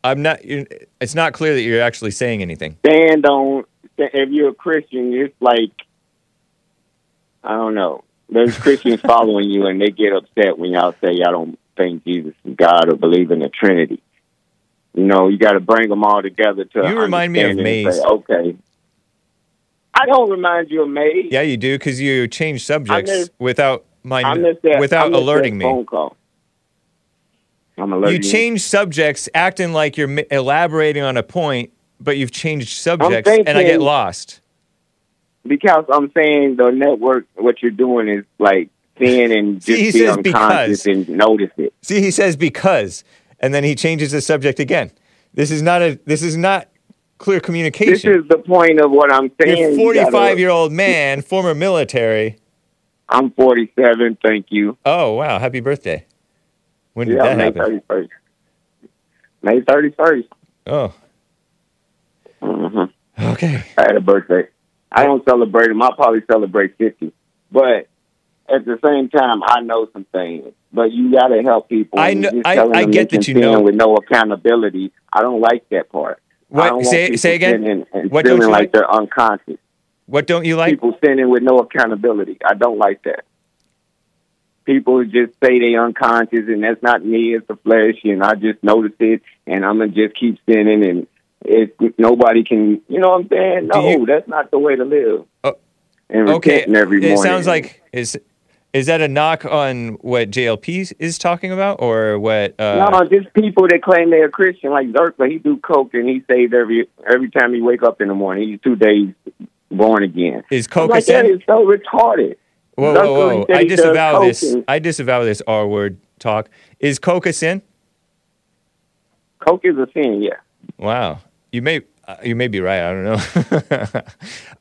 I'm not. You're, it's not clear that you're actually saying anything. stand on if you're a Christian, it's like I don't know. There's Christians <laughs> following you and they get upset when y'all say y'all don't think Jesus is God or believe in the Trinity. You know, you got to bring them all together to. You remind me of Maze. say, okay. I don't remind you of Maze. Yeah, you do because you change subjects missed- without missed that. Without alerting me. Phone call. I'm alerting You change subjects, acting like you're elaborating on a point, but you've changed subjects, and I get lost. because I'm saying the network. What you're doing is like seeing and <laughs> See, just be says unconscious and notice it. See, he says because, and then he changes the subject again. This is not a. This is not clear communication. This is the point of what I'm saying. You're a You 45 gotta- year old man, former military. I'm 47. Thank you. Oh wow! Happy birthday. When did yeah, that May happen? 31st. May 31st. Oh, okay. I had a birthday. I don't celebrate them. I'll probably celebrate 50. But at the same time, I know some things. But you got to help people. I and know- I- I get that you know- With no accountability. I don't like that part. What? Say say again. And What don't you like like? they're unconscious. What don't you like? People sinning with no accountability. I don't like that. People just say they unconscious, and that's not me. It's the flesh, and I just notice it, and I'm gonna just keep sinning, and it nobody can. You know what I'm saying? No, you- that's not the way to live. Oh, and Okay. every morning. It sounds like is is that a knock on what JLP is talking about, or what? Uh, no, just people that claim they're Christian, like Zerkler. He do coke and he saved every every time he wake up in the morning. He's two days born again. Is coke a like that sin? is so retarded. Whoa, whoa, whoa! I disavow this. and- I disavow this R word talk. Is coke a sin? Coke is a sin, yeah. Wow, you may uh, you may be right. I don't know.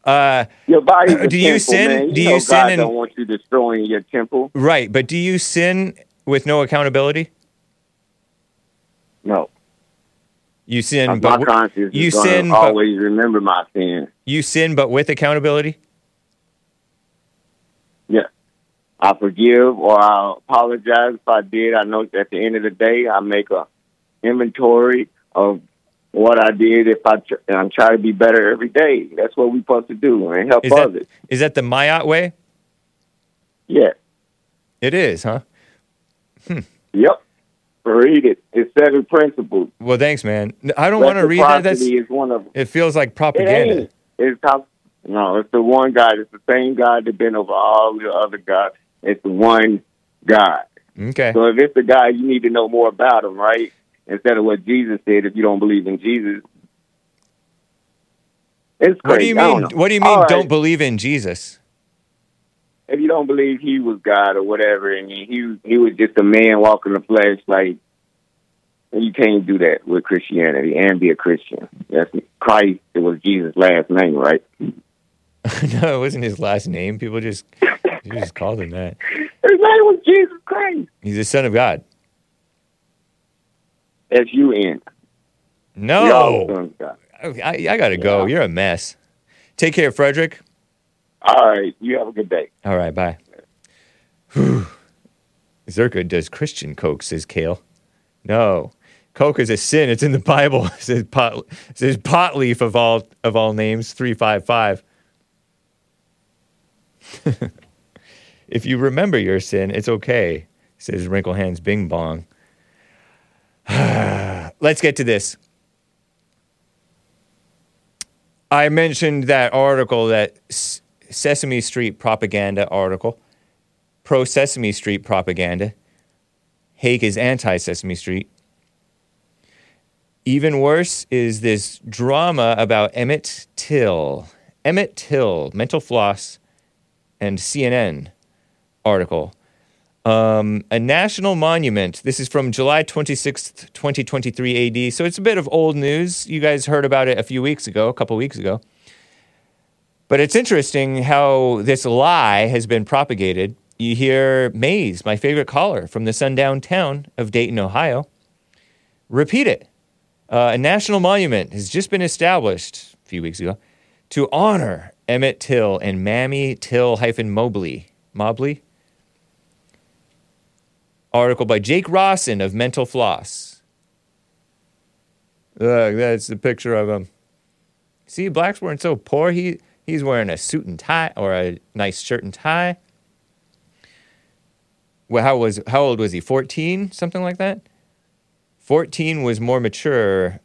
<laughs> uh, Your body. do you temple, sin? Man. You do you God sin in don't want you destroying your temple. right? But do you sin with no accountability? No. You sin, my but w- conscience you sin, but always remember my sin. you sin, but with accountability. Yeah. I forgive or I apologize if I did. I know at the end of the day, I make a inventory of what I did. If I tr- and I'm trying to be better every day. That's what we're supposed to do and help Is that others. is that the Ma'at way? Yeah. It is, huh? Hmm. Yep. Read it. It's seven principles. Well, thanks, man. I don't want to read that. That's is one of them. it feels like It propaganda. ain't. It's top. No, it's the one God. It's the same God that been over all the other gods. It's the one God. Okay. So if it's the guy, you need to know more about him, right? Instead of what Jesus said. If you don't believe in Jesus, it's crazy. What do you mean? What do you mean? All right. Don't believe in Jesus? If you don't believe he was God or whatever, and he he, he was just a man walking the flesh, like you can't do that with Christianity and be a Christian. That's Christ. It was Jesus' last name, right? <laughs> no, it wasn't his last name. People just just called him that. <laughs> His name was Jesus Christ. He's the son of God. S U N. No, I, I gotta go. You're a mess. Take care, Frederick. All right. You have a good day. All right, bye. Whew. <sighs> Zerka does Christian coke, says Kale. No, coke is a sin. It's in the Bible. <laughs> It says pot. It says pot leaf of all of all names. Three five five. <laughs> if you remember your sin, it's okay, says Wrinkle Hands Bing Bong. <sighs> Let's get to this. I mentioned that article, that Sesame Street propaganda article, pro Sesame Street propaganda. Hake is anti Sesame Street. Even worse is this drama about Emmett Till. Emmett Till, mental floss, and CNN article. Um, a national monument. This is from July 26th, 2023 AD. So it's a bit of old news. You guys heard about it a few weeks ago, a couple weeks ago. But it's interesting how this lie has been propagated. You hear Maze, my favorite caller from the sundown town of Dayton, Ohio, repeat it. Uh, a national monument has just been established a few weeks ago to honor Emmett Till and Mammy Till hyphen Mobley. Mobley? Article by Jake Rossen of Mental Floss. Look, that's the picture of him. See, Black's weren't so poor. He he's wearing a suit and tie or a nice shirt and tie. Well, how was how old was he? Fourteen, something like that. Fourteen was more mature,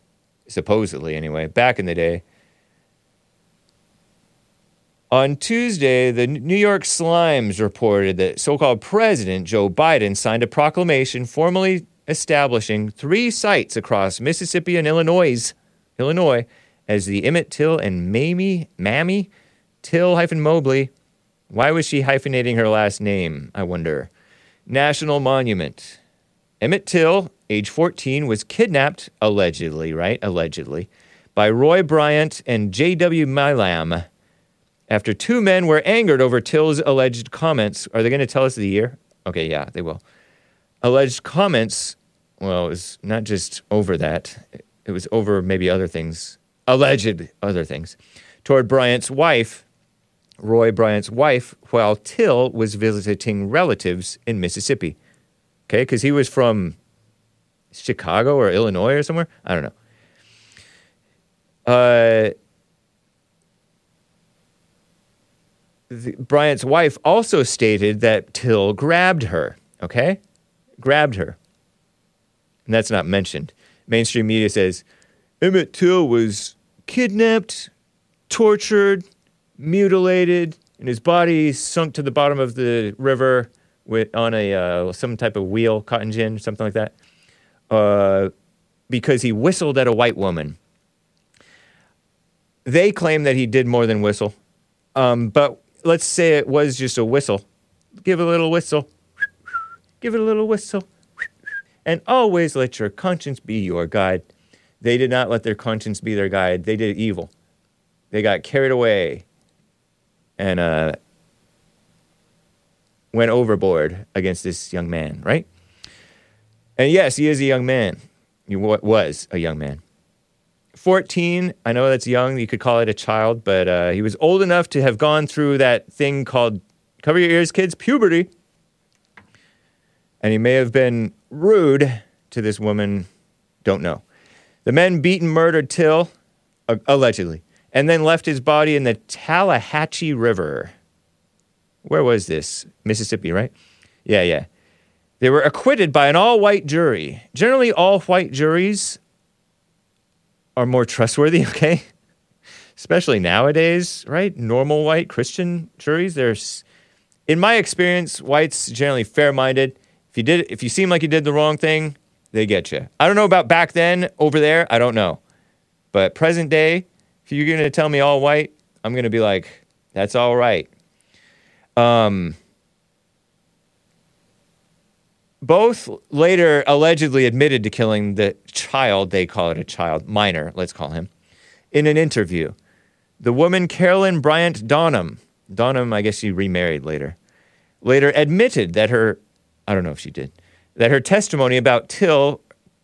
supposedly anyway, back in the day. On Tuesday, the New York Slimes reported that so called President Joe Biden signed a proclamation formally establishing three sites across Mississippi and Illinois, Illinois as the Emmett Till and Mamie, Mammy Till hyphen Mobley. Why was she hyphenating her last name, I wonder? National Monument. Emmett Till, age 14, was kidnapped, allegedly, right? Allegedly, by Roy Bryant and J.W. Milam after two men were angered over Till's alleged comments. Are they going to tell us the year? Okay, yeah, they will. Alleged comments well, it was not just over that, it was over maybe other things, alleged other things, toward Bryant's wife, Roy Bryant's wife, while Till was visiting relatives in Mississippi. Okay, because he was from Chicago or Illinois or somewhere. I don't know. Uh, the, Bryant's wife also stated that Till grabbed her. Okay, grabbed her. And that's not mentioned. Mainstream media says Emmett Till was kidnapped, tortured, mutilated, and his body sunk to the bottom of the river with, on a uh, some type of wheel, cotton gin, something like that, uh, because he whistled at a white woman. They claim that he did more than whistle, um, but let's say it was just a whistle. Give a little whistle. Give it a little whistle. And always let your conscience be your guide. They did not let their conscience be their guide. They did evil. They got carried away and uh, went overboard against this young man, right? And yes, he is a young man. He was a young man. 14, I know that's young. You could call it a child, but uh, he was old enough to have gone through that thing called, cover your ears, kids, puberty. And he may have been rude to this woman. Don't know. The men beat and murdered Till, uh, allegedly, and then left his body in the Tallahatchie River. Where was this? Mississippi, right? Yeah, yeah. They were acquitted by an all white jury. Generally, all white juries are more trustworthy, <laughs> okay? Especially nowadays, right? Normal white Christian juries, there's in my experience, whites generally fair-minded. If you did if you seem like you did the wrong thing, they get you. I don't know about back then over there, I don't know. But present day, if you're going to tell me all white, I'm going to be like, that's all right. Um both later allegedly admitted to killing the child, they call it a child, minor, let's call him, in an interview. The woman, Carolyn Bryant Donham, Donham, I guess she remarried later, later admitted that her, I don't know if she did, that her testimony about Till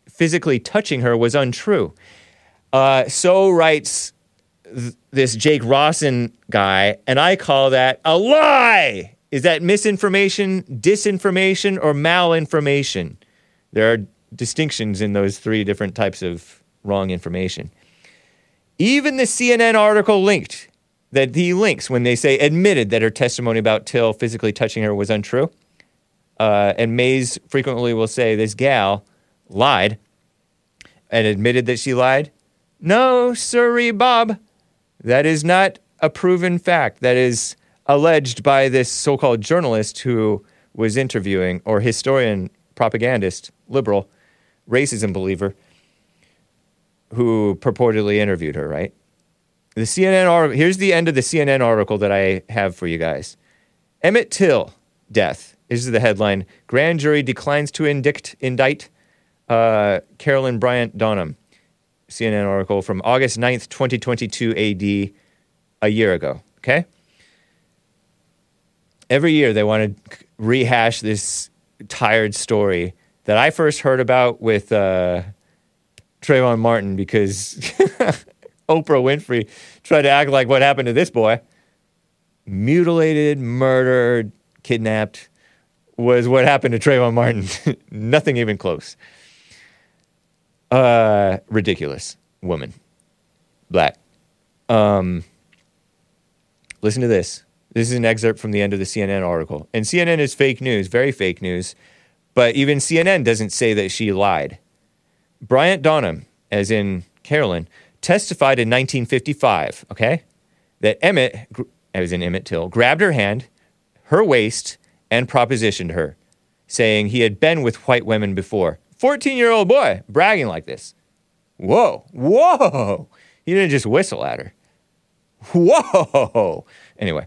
physically touching her was untrue. Uh, so writes th- this Jake Rossen guy, and I call that a lie. Is that misinformation, disinformation, or malinformation? There are distinctions in those three different types of wrong information. Even the CNN article linked that he links when they say admitted that her testimony about Till physically touching her was untrue. Uh, and Maze frequently will say this gal lied and admitted that she lied. No, sorry, Bob. That is not a proven fact. That is alleged by this so called journalist who was interviewing, or historian, propagandist, liberal, racism believer, who purportedly interviewed her, right? The CNN here's the end of the CNN article that I have for you guys. Emmett Till, death. This is the headline. Grand jury declines to indict, indict uh, Carolyn Bryant Donham. CNN article from August 9th, 2022 AD, a year ago. Okay? Every year they want to rehash this tired story that I first heard about with uh, Trayvon Martin because <laughs> Oprah Winfrey tried to act like what happened to this boy, mutilated, murdered, kidnapped, was what happened to Trayvon Martin. <laughs> Nothing even close. Uh, ridiculous woman, black. Um, listen to this. This is an excerpt from the end of the CNN article. And CNN is fake news, very fake news. But even CNN doesn't say that she lied. Bryant Donham, as in Carolyn, testified in 1955, okay, that Emmett, as in Emmett Till, grabbed her hand, her waist, and propositioned her, saying he had been with white women before. 14 year old boy bragging like this. Whoa, whoa. He didn't just whistle at her. Whoa. Anyway,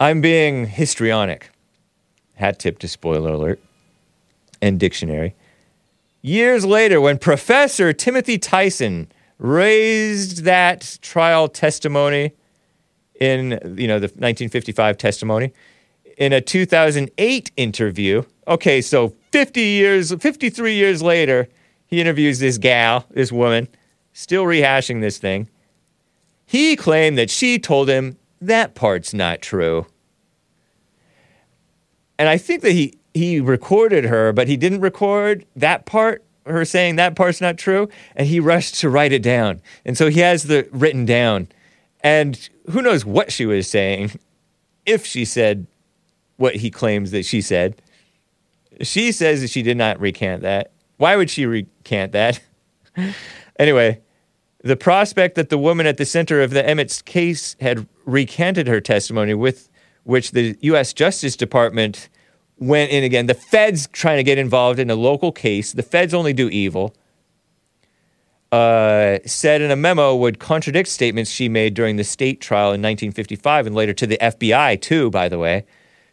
I'm being histrionic. Hat tip to spoiler alert and dictionary. Years later, when Professor Timothy Tyson raised that trial testimony in you know the 1955 testimony, In a 2008 interview, okay, so 50 years, 53 years later, he interviews this gal, this woman, still rehashing this thing. He claimed that she told him that part's not true. And I think that he, he recorded her, but he didn't record that part, her saying that part's not true, and he rushed to write it down. And so he has the written down. And who knows what she was saying, if she said what he claims that she said. She says that she did not recant that. Why would she recant that? <laughs> anyway, the prospect that the woman at the center of the Emmett's case had recanted her testimony, with which the U.S. Justice Department went in again. The feds trying to get involved in a local case. The feds only do evil. Uh, said in a memo would contradict statements she made during the state trial in 1955 and later to the FBI, too, by the way,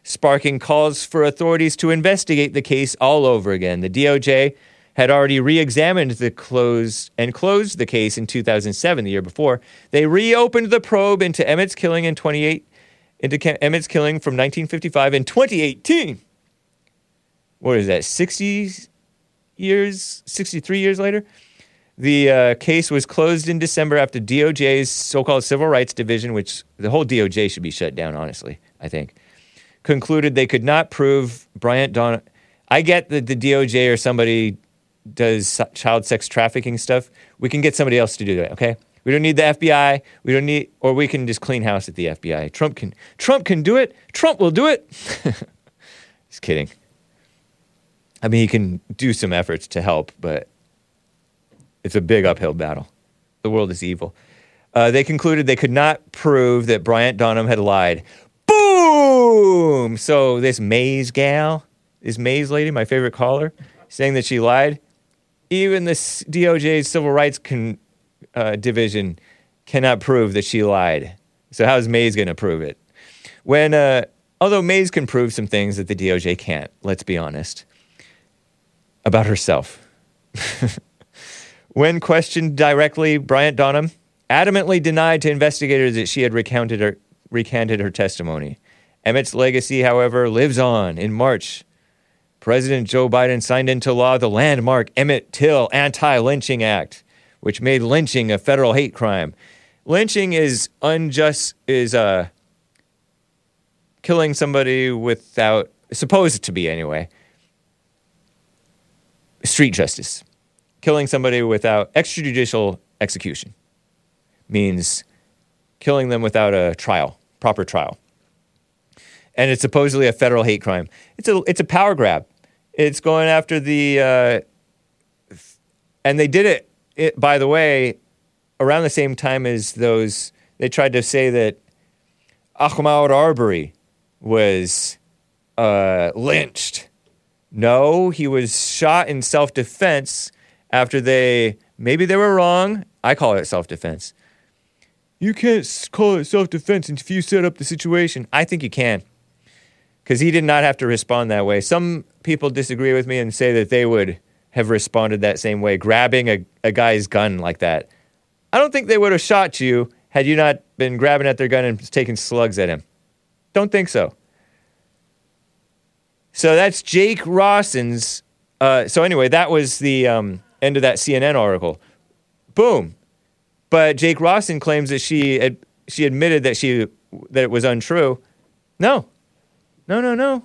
sparking calls for authorities to investigate the case all over again. The DOJ had already re examined the closed and closed the case in 2007, the year before. They reopened the probe into Emmett's killing in 28, into Emmett's killing from 1955 in 2018. What is that, 60 years, 63 years later? The uh, case was closed in December after DOJ's so called Civil Rights Division, which the whole DOJ should be shut down, honestly, I think, concluded they could not prove Bryant Don. I get that the DOJ or somebody does child sex trafficking stuff. We can get somebody else to do that, okay? We don't need the FBI. We don't need, or we can just clean house at the FBI. Trump can, Trump can do it. Trump will do it. <laughs> just kidding. I mean, he can do some efforts to help, but it's a big uphill battle. The world is evil. Uh, they concluded they could not prove that Bryant Donham had lied. Boom! So this Maze gal, this Maze lady, my favorite caller, saying that she lied. Even the DOJ's Civil Rights con, uh, Division cannot prove that she lied. So how's Maze going to prove it? When, uh, although Maze can prove some things that the DOJ can't, let's be honest, about herself. <laughs> When questioned directly, Bryant Donham adamantly denied to investigators that she had recounted her, recanted her testimony. Emmett's legacy, however, lives on. In March, President Joe Biden signed into law the landmark Emmett Till Anti Lynching Act, which made lynching a federal hate crime. Lynching is unjust, is uh, killing somebody without, supposed to be anyway, street justice killing somebody without extrajudicial execution means killing them without a trial, proper trial. And it's supposedly a federal hate crime. It's a it's a power grab. It's going after the uh, and they did it, it by the way around the same time as those they tried to say that Ahmaud Arbery was uh, lynched. No, he was shot in self-defense after they maybe they were wrong. I call it self-defense. You can't call it self-defense if you set up the situation. I think you can. Because he did not have to respond that way. Some people disagree with me and say that they would have responded that same way, grabbing a, a guy's gun like that. I don't think they would have shot you had you not been grabbing at their gun and taking slugs at him. Don't think so. So that's Jake Rossen's. Uh, so anyway, that was the um, end of that CNN article. Boom. But Jake Rossen claims that she ad- she admitted that she that it was untrue. No, no, no, no.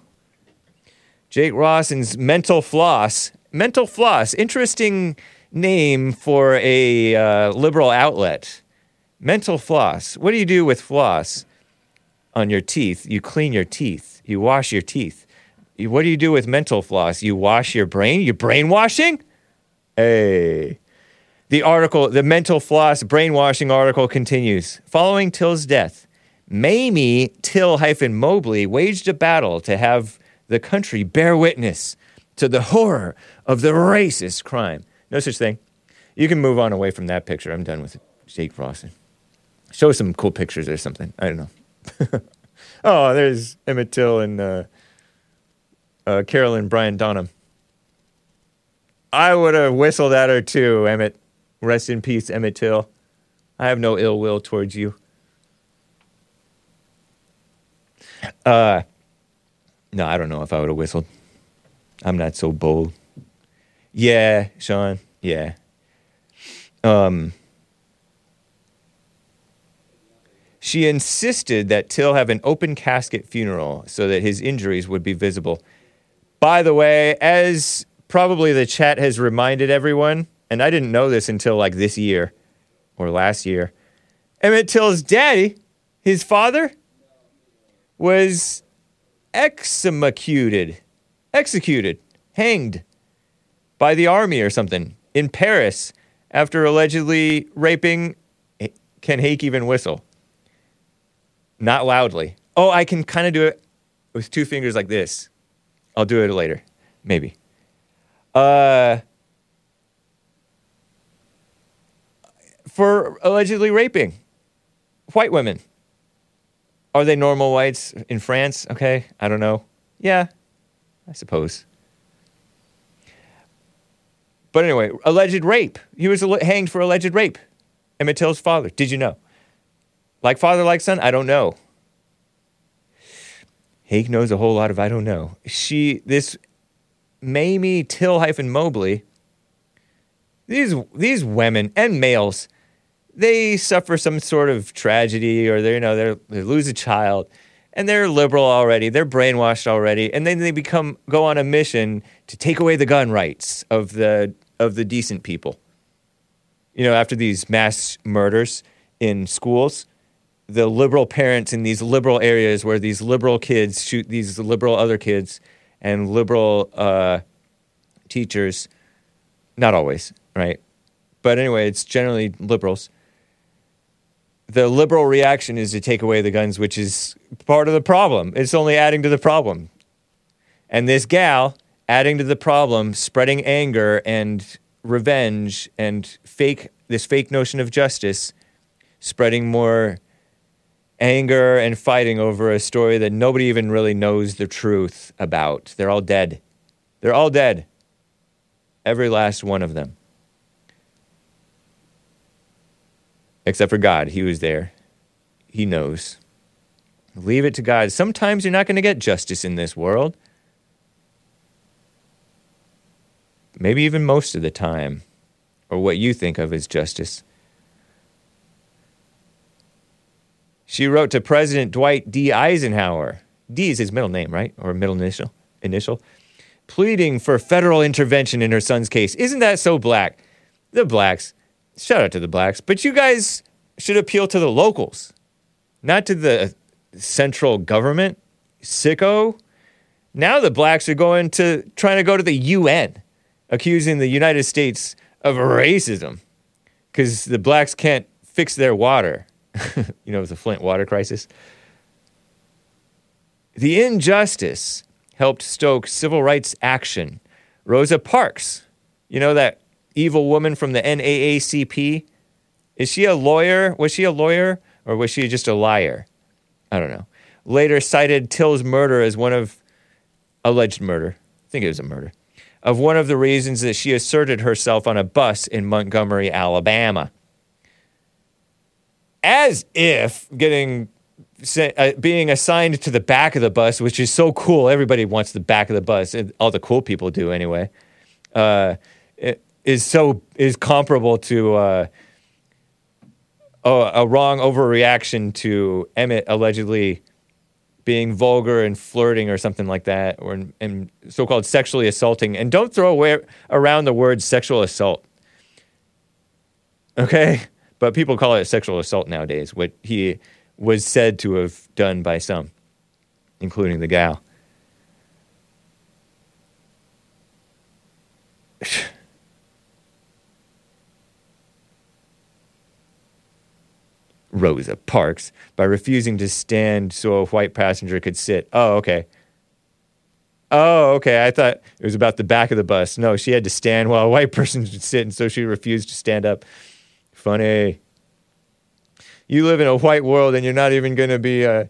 Jake Rossen's mental floss. Mental floss. Interesting name for a uh, liberal outlet. Mental floss. What do you do with floss on your teeth? You clean your teeth. You wash your teeth. What do you do with mental floss? You wash your brain? You brainwashing? Hey. The article, the mental floss brainwashing article continues. Following Till's death, Mamie Till hyphen Mobley waged a battle to have the country bear witness to the horror of the racist crime. No such thing. You can move on away from that picture. I'm done with it. Jake Rossen. Show some cool pictures or something. I don't know. <laughs> oh, there's Emmett Till and uh, uh, Carolyn Bryant Donham. I would have whistled at her too, Emmett. Rest in peace, Emmett Till. I have no ill will towards you. Uh, No, I don't know if I would have whistled. I'm not so bold. Yeah, Sean. Yeah. Um, she insisted that Till have an open casket funeral so that his injuries would be visible. By the way, as probably the chat has reminded everyone, and I didn't know this until like this year or last year, Emmett Till's daddy, his father, was executed, executed, hanged by the army or something in Paris after allegedly raping. Can Hake even whistle? Not loudly. Oh, I can kind of do it with two fingers like this. I'll do it later, maybe. Uh, for allegedly raping white women. Are they normal whites in France? Okay, I don't know. Yeah, I suppose. But anyway, alleged rape. He was alle- hanged for alleged rape. Emmett Till's father. Did you know? Like father, like son? I don't know. Hake knows a whole lot of I don't know. She, this Mamie Till hyphen Mobley, these, these women and males, they suffer some sort of tragedy or they you know they lose a child and they're liberal already they're brainwashed already and then they become go on a mission to take away the gun rights of the of the decent people. You know after these mass murders in schools the liberal parents in these liberal areas where these liberal kids shoot these liberal other kids and liberal uh, teachers not always right? But anyway it's generally liberals the liberal reaction is to take away the guns, which is part of the problem. It's only adding to the problem. And this gal, adding to the problem, spreading anger and revenge and fake, this fake notion of justice, spreading more anger and fighting over a story that nobody even really knows the truth about. They're all dead. They're all dead. Every last one of them. Except for God. He was there. He knows. Leave it to God. Sometimes you're not going to get justice in this world. Maybe even most of the time, or what you think of as justice. She wrote to President Dwight D. Eisenhower. D is his middle name, right? Or middle initial? Initial. Pleading for federal intervention in her son's case. Isn't that so black? The blacks shout out to the blacks, but you guys should appeal to the locals, not to the central government. Sicko. Now the blacks are going to trying to go to the UN, accusing the United States of racism because the blacks can't fix their water. <laughs> you know, the Flint water crisis. The injustice helped stoke civil rights action. Rosa Parks, you know that evil woman from the NAACP? Is she a lawyer? Was she a lawyer or was she just a liar? I don't know. Later cited Till's murder as one of alleged murder. I think it was a murder. Of one of the reasons that she asserted herself on a bus in Montgomery, Alabama. As if getting uh, being assigned to the back of the bus, which is so cool. Everybody wants the back of the bus. All the cool people do anyway. Uh, is so is comparable to uh, a, a wrong overreaction to Emmett allegedly being vulgar and flirting or something like that, or and so-called sexually assaulting. And don't throw away around the word sexual assault. Okay, but people call it sexual assault nowadays. What he was said to have done by some, including the gal. <sighs> <laughs> Rosa Parks by refusing to stand so a white passenger could sit. Oh, okay. Oh, okay. I thought it was about the back of the bus. No, she had to stand while a white <laughs> person should sit, and so she refused to stand up. Funny. You live in a white world, and you're not even going to be. Uh,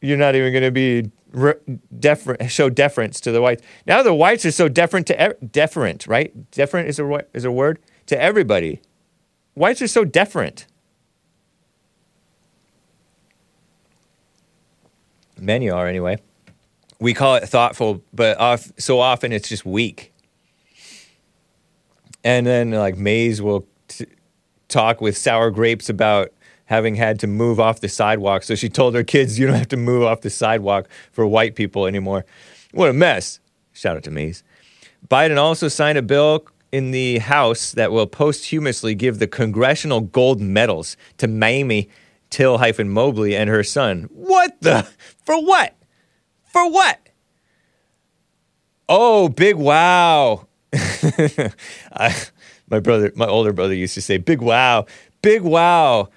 you're not even going to be re- defer- show deference to the whites. Now the whites are so deferent to e- deferent, right? Deferent is a is a word to everybody. Whites are so deferent. Many are, anyway. we call it thoughtful, but off, so often it's just weak. And then like Maze will t- talk with sour grapes about having had to move off the sidewalk. So she told her kids, "You don't have to move off the sidewalk for white people anymore." What a mess! Shout out to Maze. Biden also signed a bill in the House that will posthumously give the congressional gold medals to Mamie Till hyphen Mobley and her son. What the? For what? For what? Oh, big wow. <laughs> I, my brother, my older brother used to say, big wow, big wow.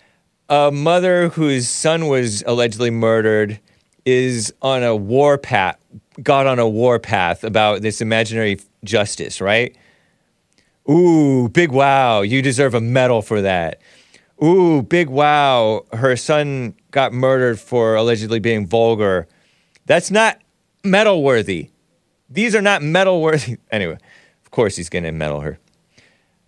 A mother whose son was allegedly murdered is on a war path, got on a war path about this imaginary justice, right? Ooh, big wow. You deserve a medal for that. Ooh, big wow. Her son got murdered for allegedly being vulgar. That's not metal worthy. These are not metal worthy. <laughs> Anyway, of course he's going to medal her.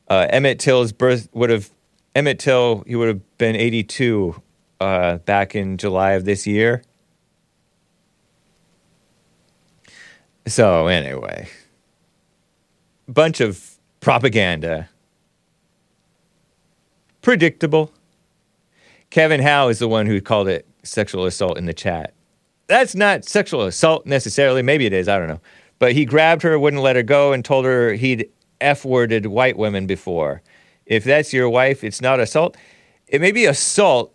Uh, Emmett Till's birth would have, Emmett Till, he would have been 82 uh, back in July of this year. So, anyway, bunch of propaganda. Predictable. Kevin Howe is the one who called it sexual assault in the chat. That's not sexual assault necessarily. Maybe it is. I don't know. But he grabbed her, wouldn't let her go, and told her he'd F worded white women before. If that's your wife, it's not assault. It may be assault,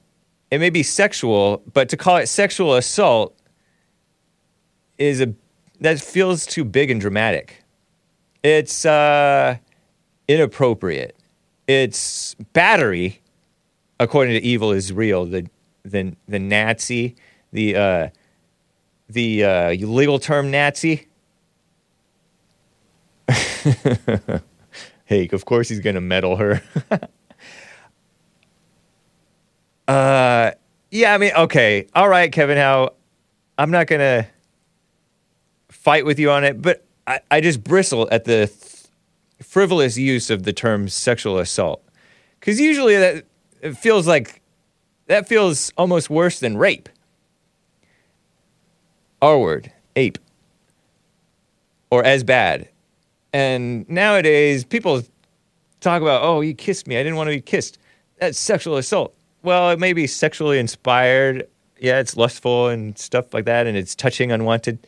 it may be sexual, but to call it sexual assault is a that feels too big and dramatic. It's uh, inappropriate. It's battery, according to Evil is Real, the the the Nazi, the uh, the uh, legal term Nazi. <laughs> hey, of course he's gonna medal her. <laughs> uh, yeah, I mean, okay, all right, Kevin. How I'm not gonna fight with you on it, but I, I just bristle at the th- frivolous use of the term sexual assault because usually that it feels like that feels almost worse than rape. R word, ape, or as bad. And nowadays, people talk about, oh, you kissed me. I didn't want to be kissed. That's sexual assault. Well, it may be sexually inspired. Yeah, it's lustful and stuff like that, and it's touching, unwanted.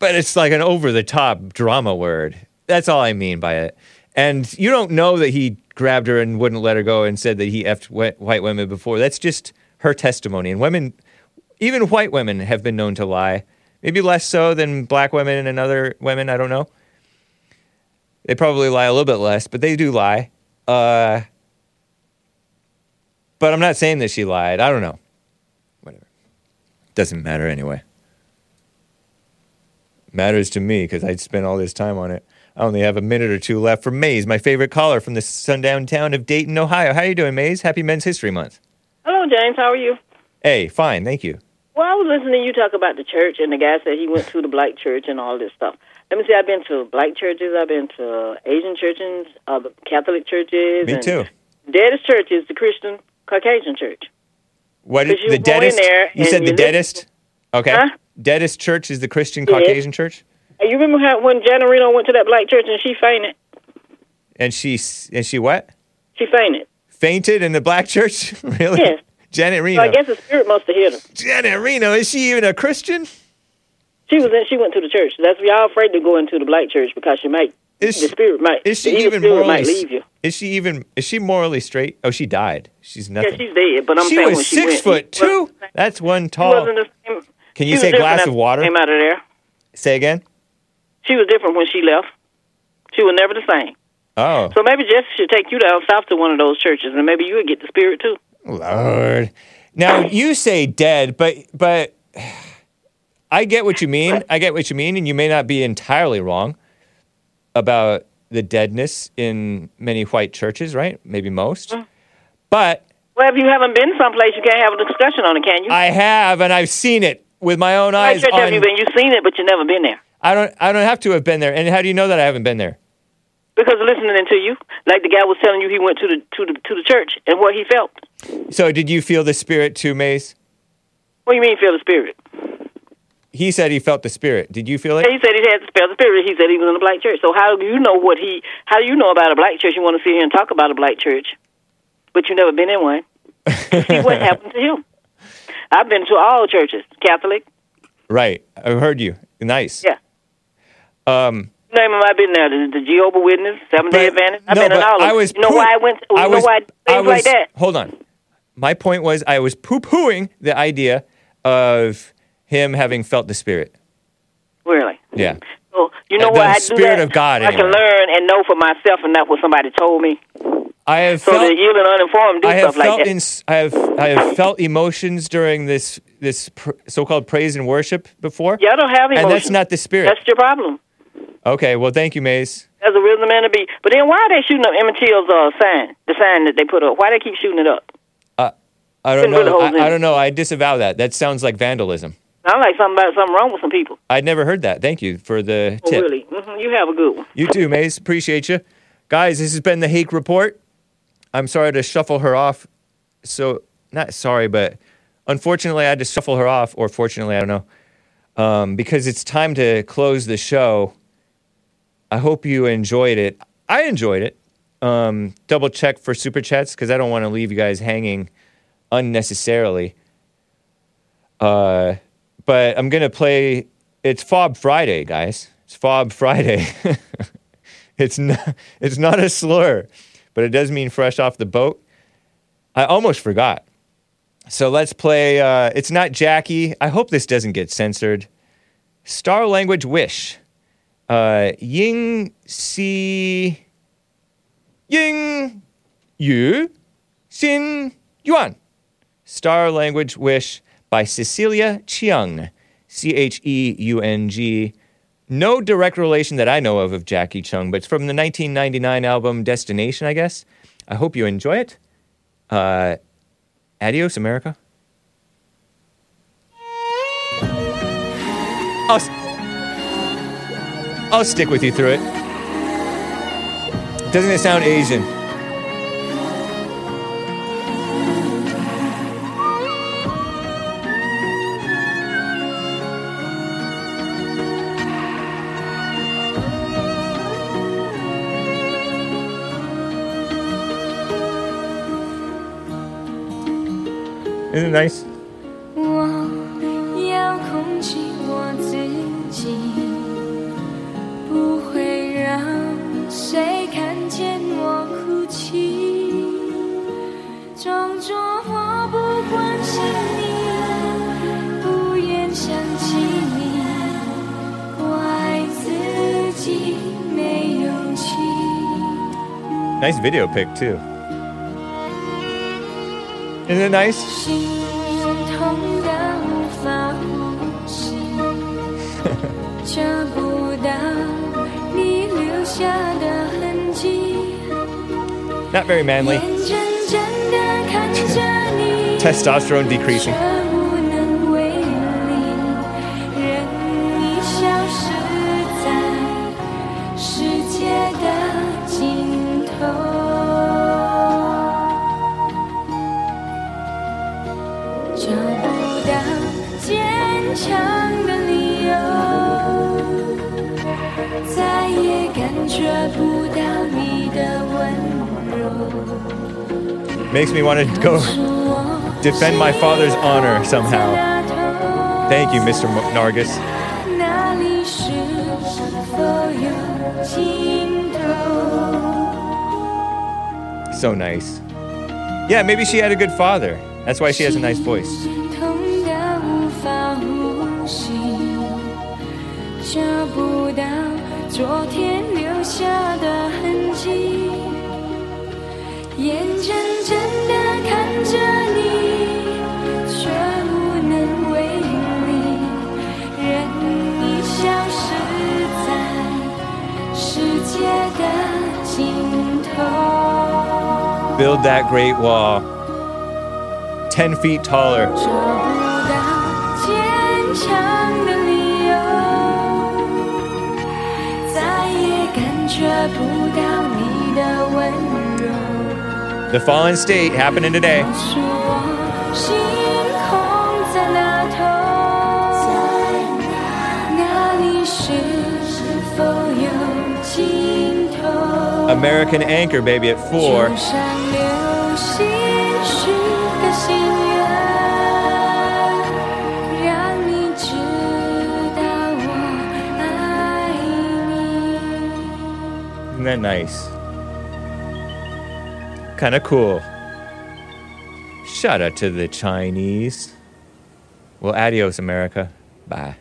But it's like an over the top drama word. That's all I mean by it. And you don't know that he grabbed her and wouldn't let her go and said that he effed wh- white women before. That's just her testimony. And women, even white women, have been known to lie. Maybe less so than black women and other women. I don't know. They probably lie a little bit less, but they do lie. Uh, but I'm not saying that she lied. I don't know. Whatever. Doesn't matter anyway. Matters to me because I'd spent all this time on it. I only have a minute or two left for Maze, my favorite caller from the sundown town of Dayton, Ohio. How are you doing, Maze? Happy Men's History Month. Hello, James. How are you? Hey, fine, thank you. Well, I was listening to you talk about the church, and the guy said he went to the black church and all this stuff. Let me see. I've been to black churches. I've been to Asian churches, uh, Catholic churches. Me too. Deadest church is the Christian Caucasian church. What is the deadest? there you said the deadest. Okay. Huh? Deadest church is the Christian Yes. Caucasian church, And you remember how when Janet Reno went to that black church and she fainted? and she and she what? She fainted. Fainted in the black church? <laughs> really? Yes. Janet So Reno. I guess the spirit must have hit her. Janet Reno is she even a Christian? She was in. She went to the church. That's y'all afraid to go into the black church because she might. Is the spirit might. Is she the even spirit morally? might leave you. Is she even? Is she morally straight? Oh, she died. She's nothing. Yeah, she's dead. But I'm she saying was when she six went, foot two. That's one tall. wasn't the same. Can you say glass of water? Came out of there. Say again. She was different when she left. She was never the same. Oh, So maybe Jesse should take you down south to one of those churches, and maybe you would get the spirit too. Lord. Now you say dead, but but I get what you mean. I get what you mean, and you may not be entirely wrong about the deadness in many white churches, right? Maybe most. But Well, if you haven't been someplace, you can't have a discussion on it, can you? I have, and I've seen it with my own eyes. church have you been? You've seen it, but you've never been there. I don't. I don't have to have been there. And how do you know that I haven't been there? Because listening to you, like the guy was telling you, he went to the to the to the church and what he felt. So, did you feel the spirit too, Maze? What do you mean, feel the spirit? he said he felt the spirit. Did you feel it? He said he had to spell the spirit. He said he was in a black church. So how do you know what he? How do you know about a black church? You want to sit here and talk about a black church, but you've never been in one. See what <laughs> happened to him. I've been to all churches, Catholic. Right. I heard you. Nice. Yeah. Um, Name of I've been there. The, the Jehovah Witness, Seventh Day Adventist. I've no, been in all of them. I was You know poo- why I went? You I know was- why things I was- like that? Hold on. My point was I was poo pooing the idea of him having felt the spirit. Really? Yeah. So you know The what I do Spirit that? of God, I can learn and know for myself, and not what somebody told me. I have So felt that you and uninformed do I have stuff like that. I have I have felt emotions during this this pr- so-called praise and worship before. yeah, I don't have emotions. And that's not the spirit. That's your problem. Okay, well, thank you, Maze. That's a rhythm and a beat. But then why are they shooting up Emmett Till's uh, sign? The sign that they put up. Why they keep shooting it up? Uh, I don't Couldn't know. I, I don't know. I disavow that. That sounds like vandalism. Sound like something about something wrong with some people. I'd never heard that. Thank you for the Oh, tip. really? hmm You have a good one. You too, Maze. Appreciate you. Guys, this has been the Hake Report. I'm sorry to shuffle her off. So, not sorry, but unfortunately, I had to shuffle her off, or fortunately, I don't know, um, because it's time to close the show. I hope you enjoyed it. I enjoyed it. Um, double check for super chats because I don't want to leave you guys hanging unnecessarily. Uh, but I'm gonna play. It's Fob Friday, guys. It's Fob Friday. <laughs> it's not. It's not a slur, but it does mean fresh off the boat. I almost forgot. So let's play. Uh, it's not Jackie. I hope this doesn't get censored. Star language wish. Uh, Ying Si. Ying Yu Xin Yuan. Star Language Wish by Cecilia Cheung. C H E U N G. No direct relation that I know of of Jacky Cheung, but it's from the 1999 album Destination, I guess. I hope you enjoy it. Uh, adios, America. I'll, s- I'll stick with you through it. Doesn't it sound Asian? Isn't it nice? Nice video pick too. Isn't it nice? <laughs> Not very manly. <laughs> Testosterone decreasing. makes me want to go defend my father's honor somehow. Thank you, Mr. Nargis. So nice. Yeah, maybe she had a good father. That's why she has a nice voice. build that great wall 10 feet taller. The fallen state happening today. American Anchor, baby, at four. That nice? Kind of cool. Shout out to the Chinese. Well, adios, America. Bye.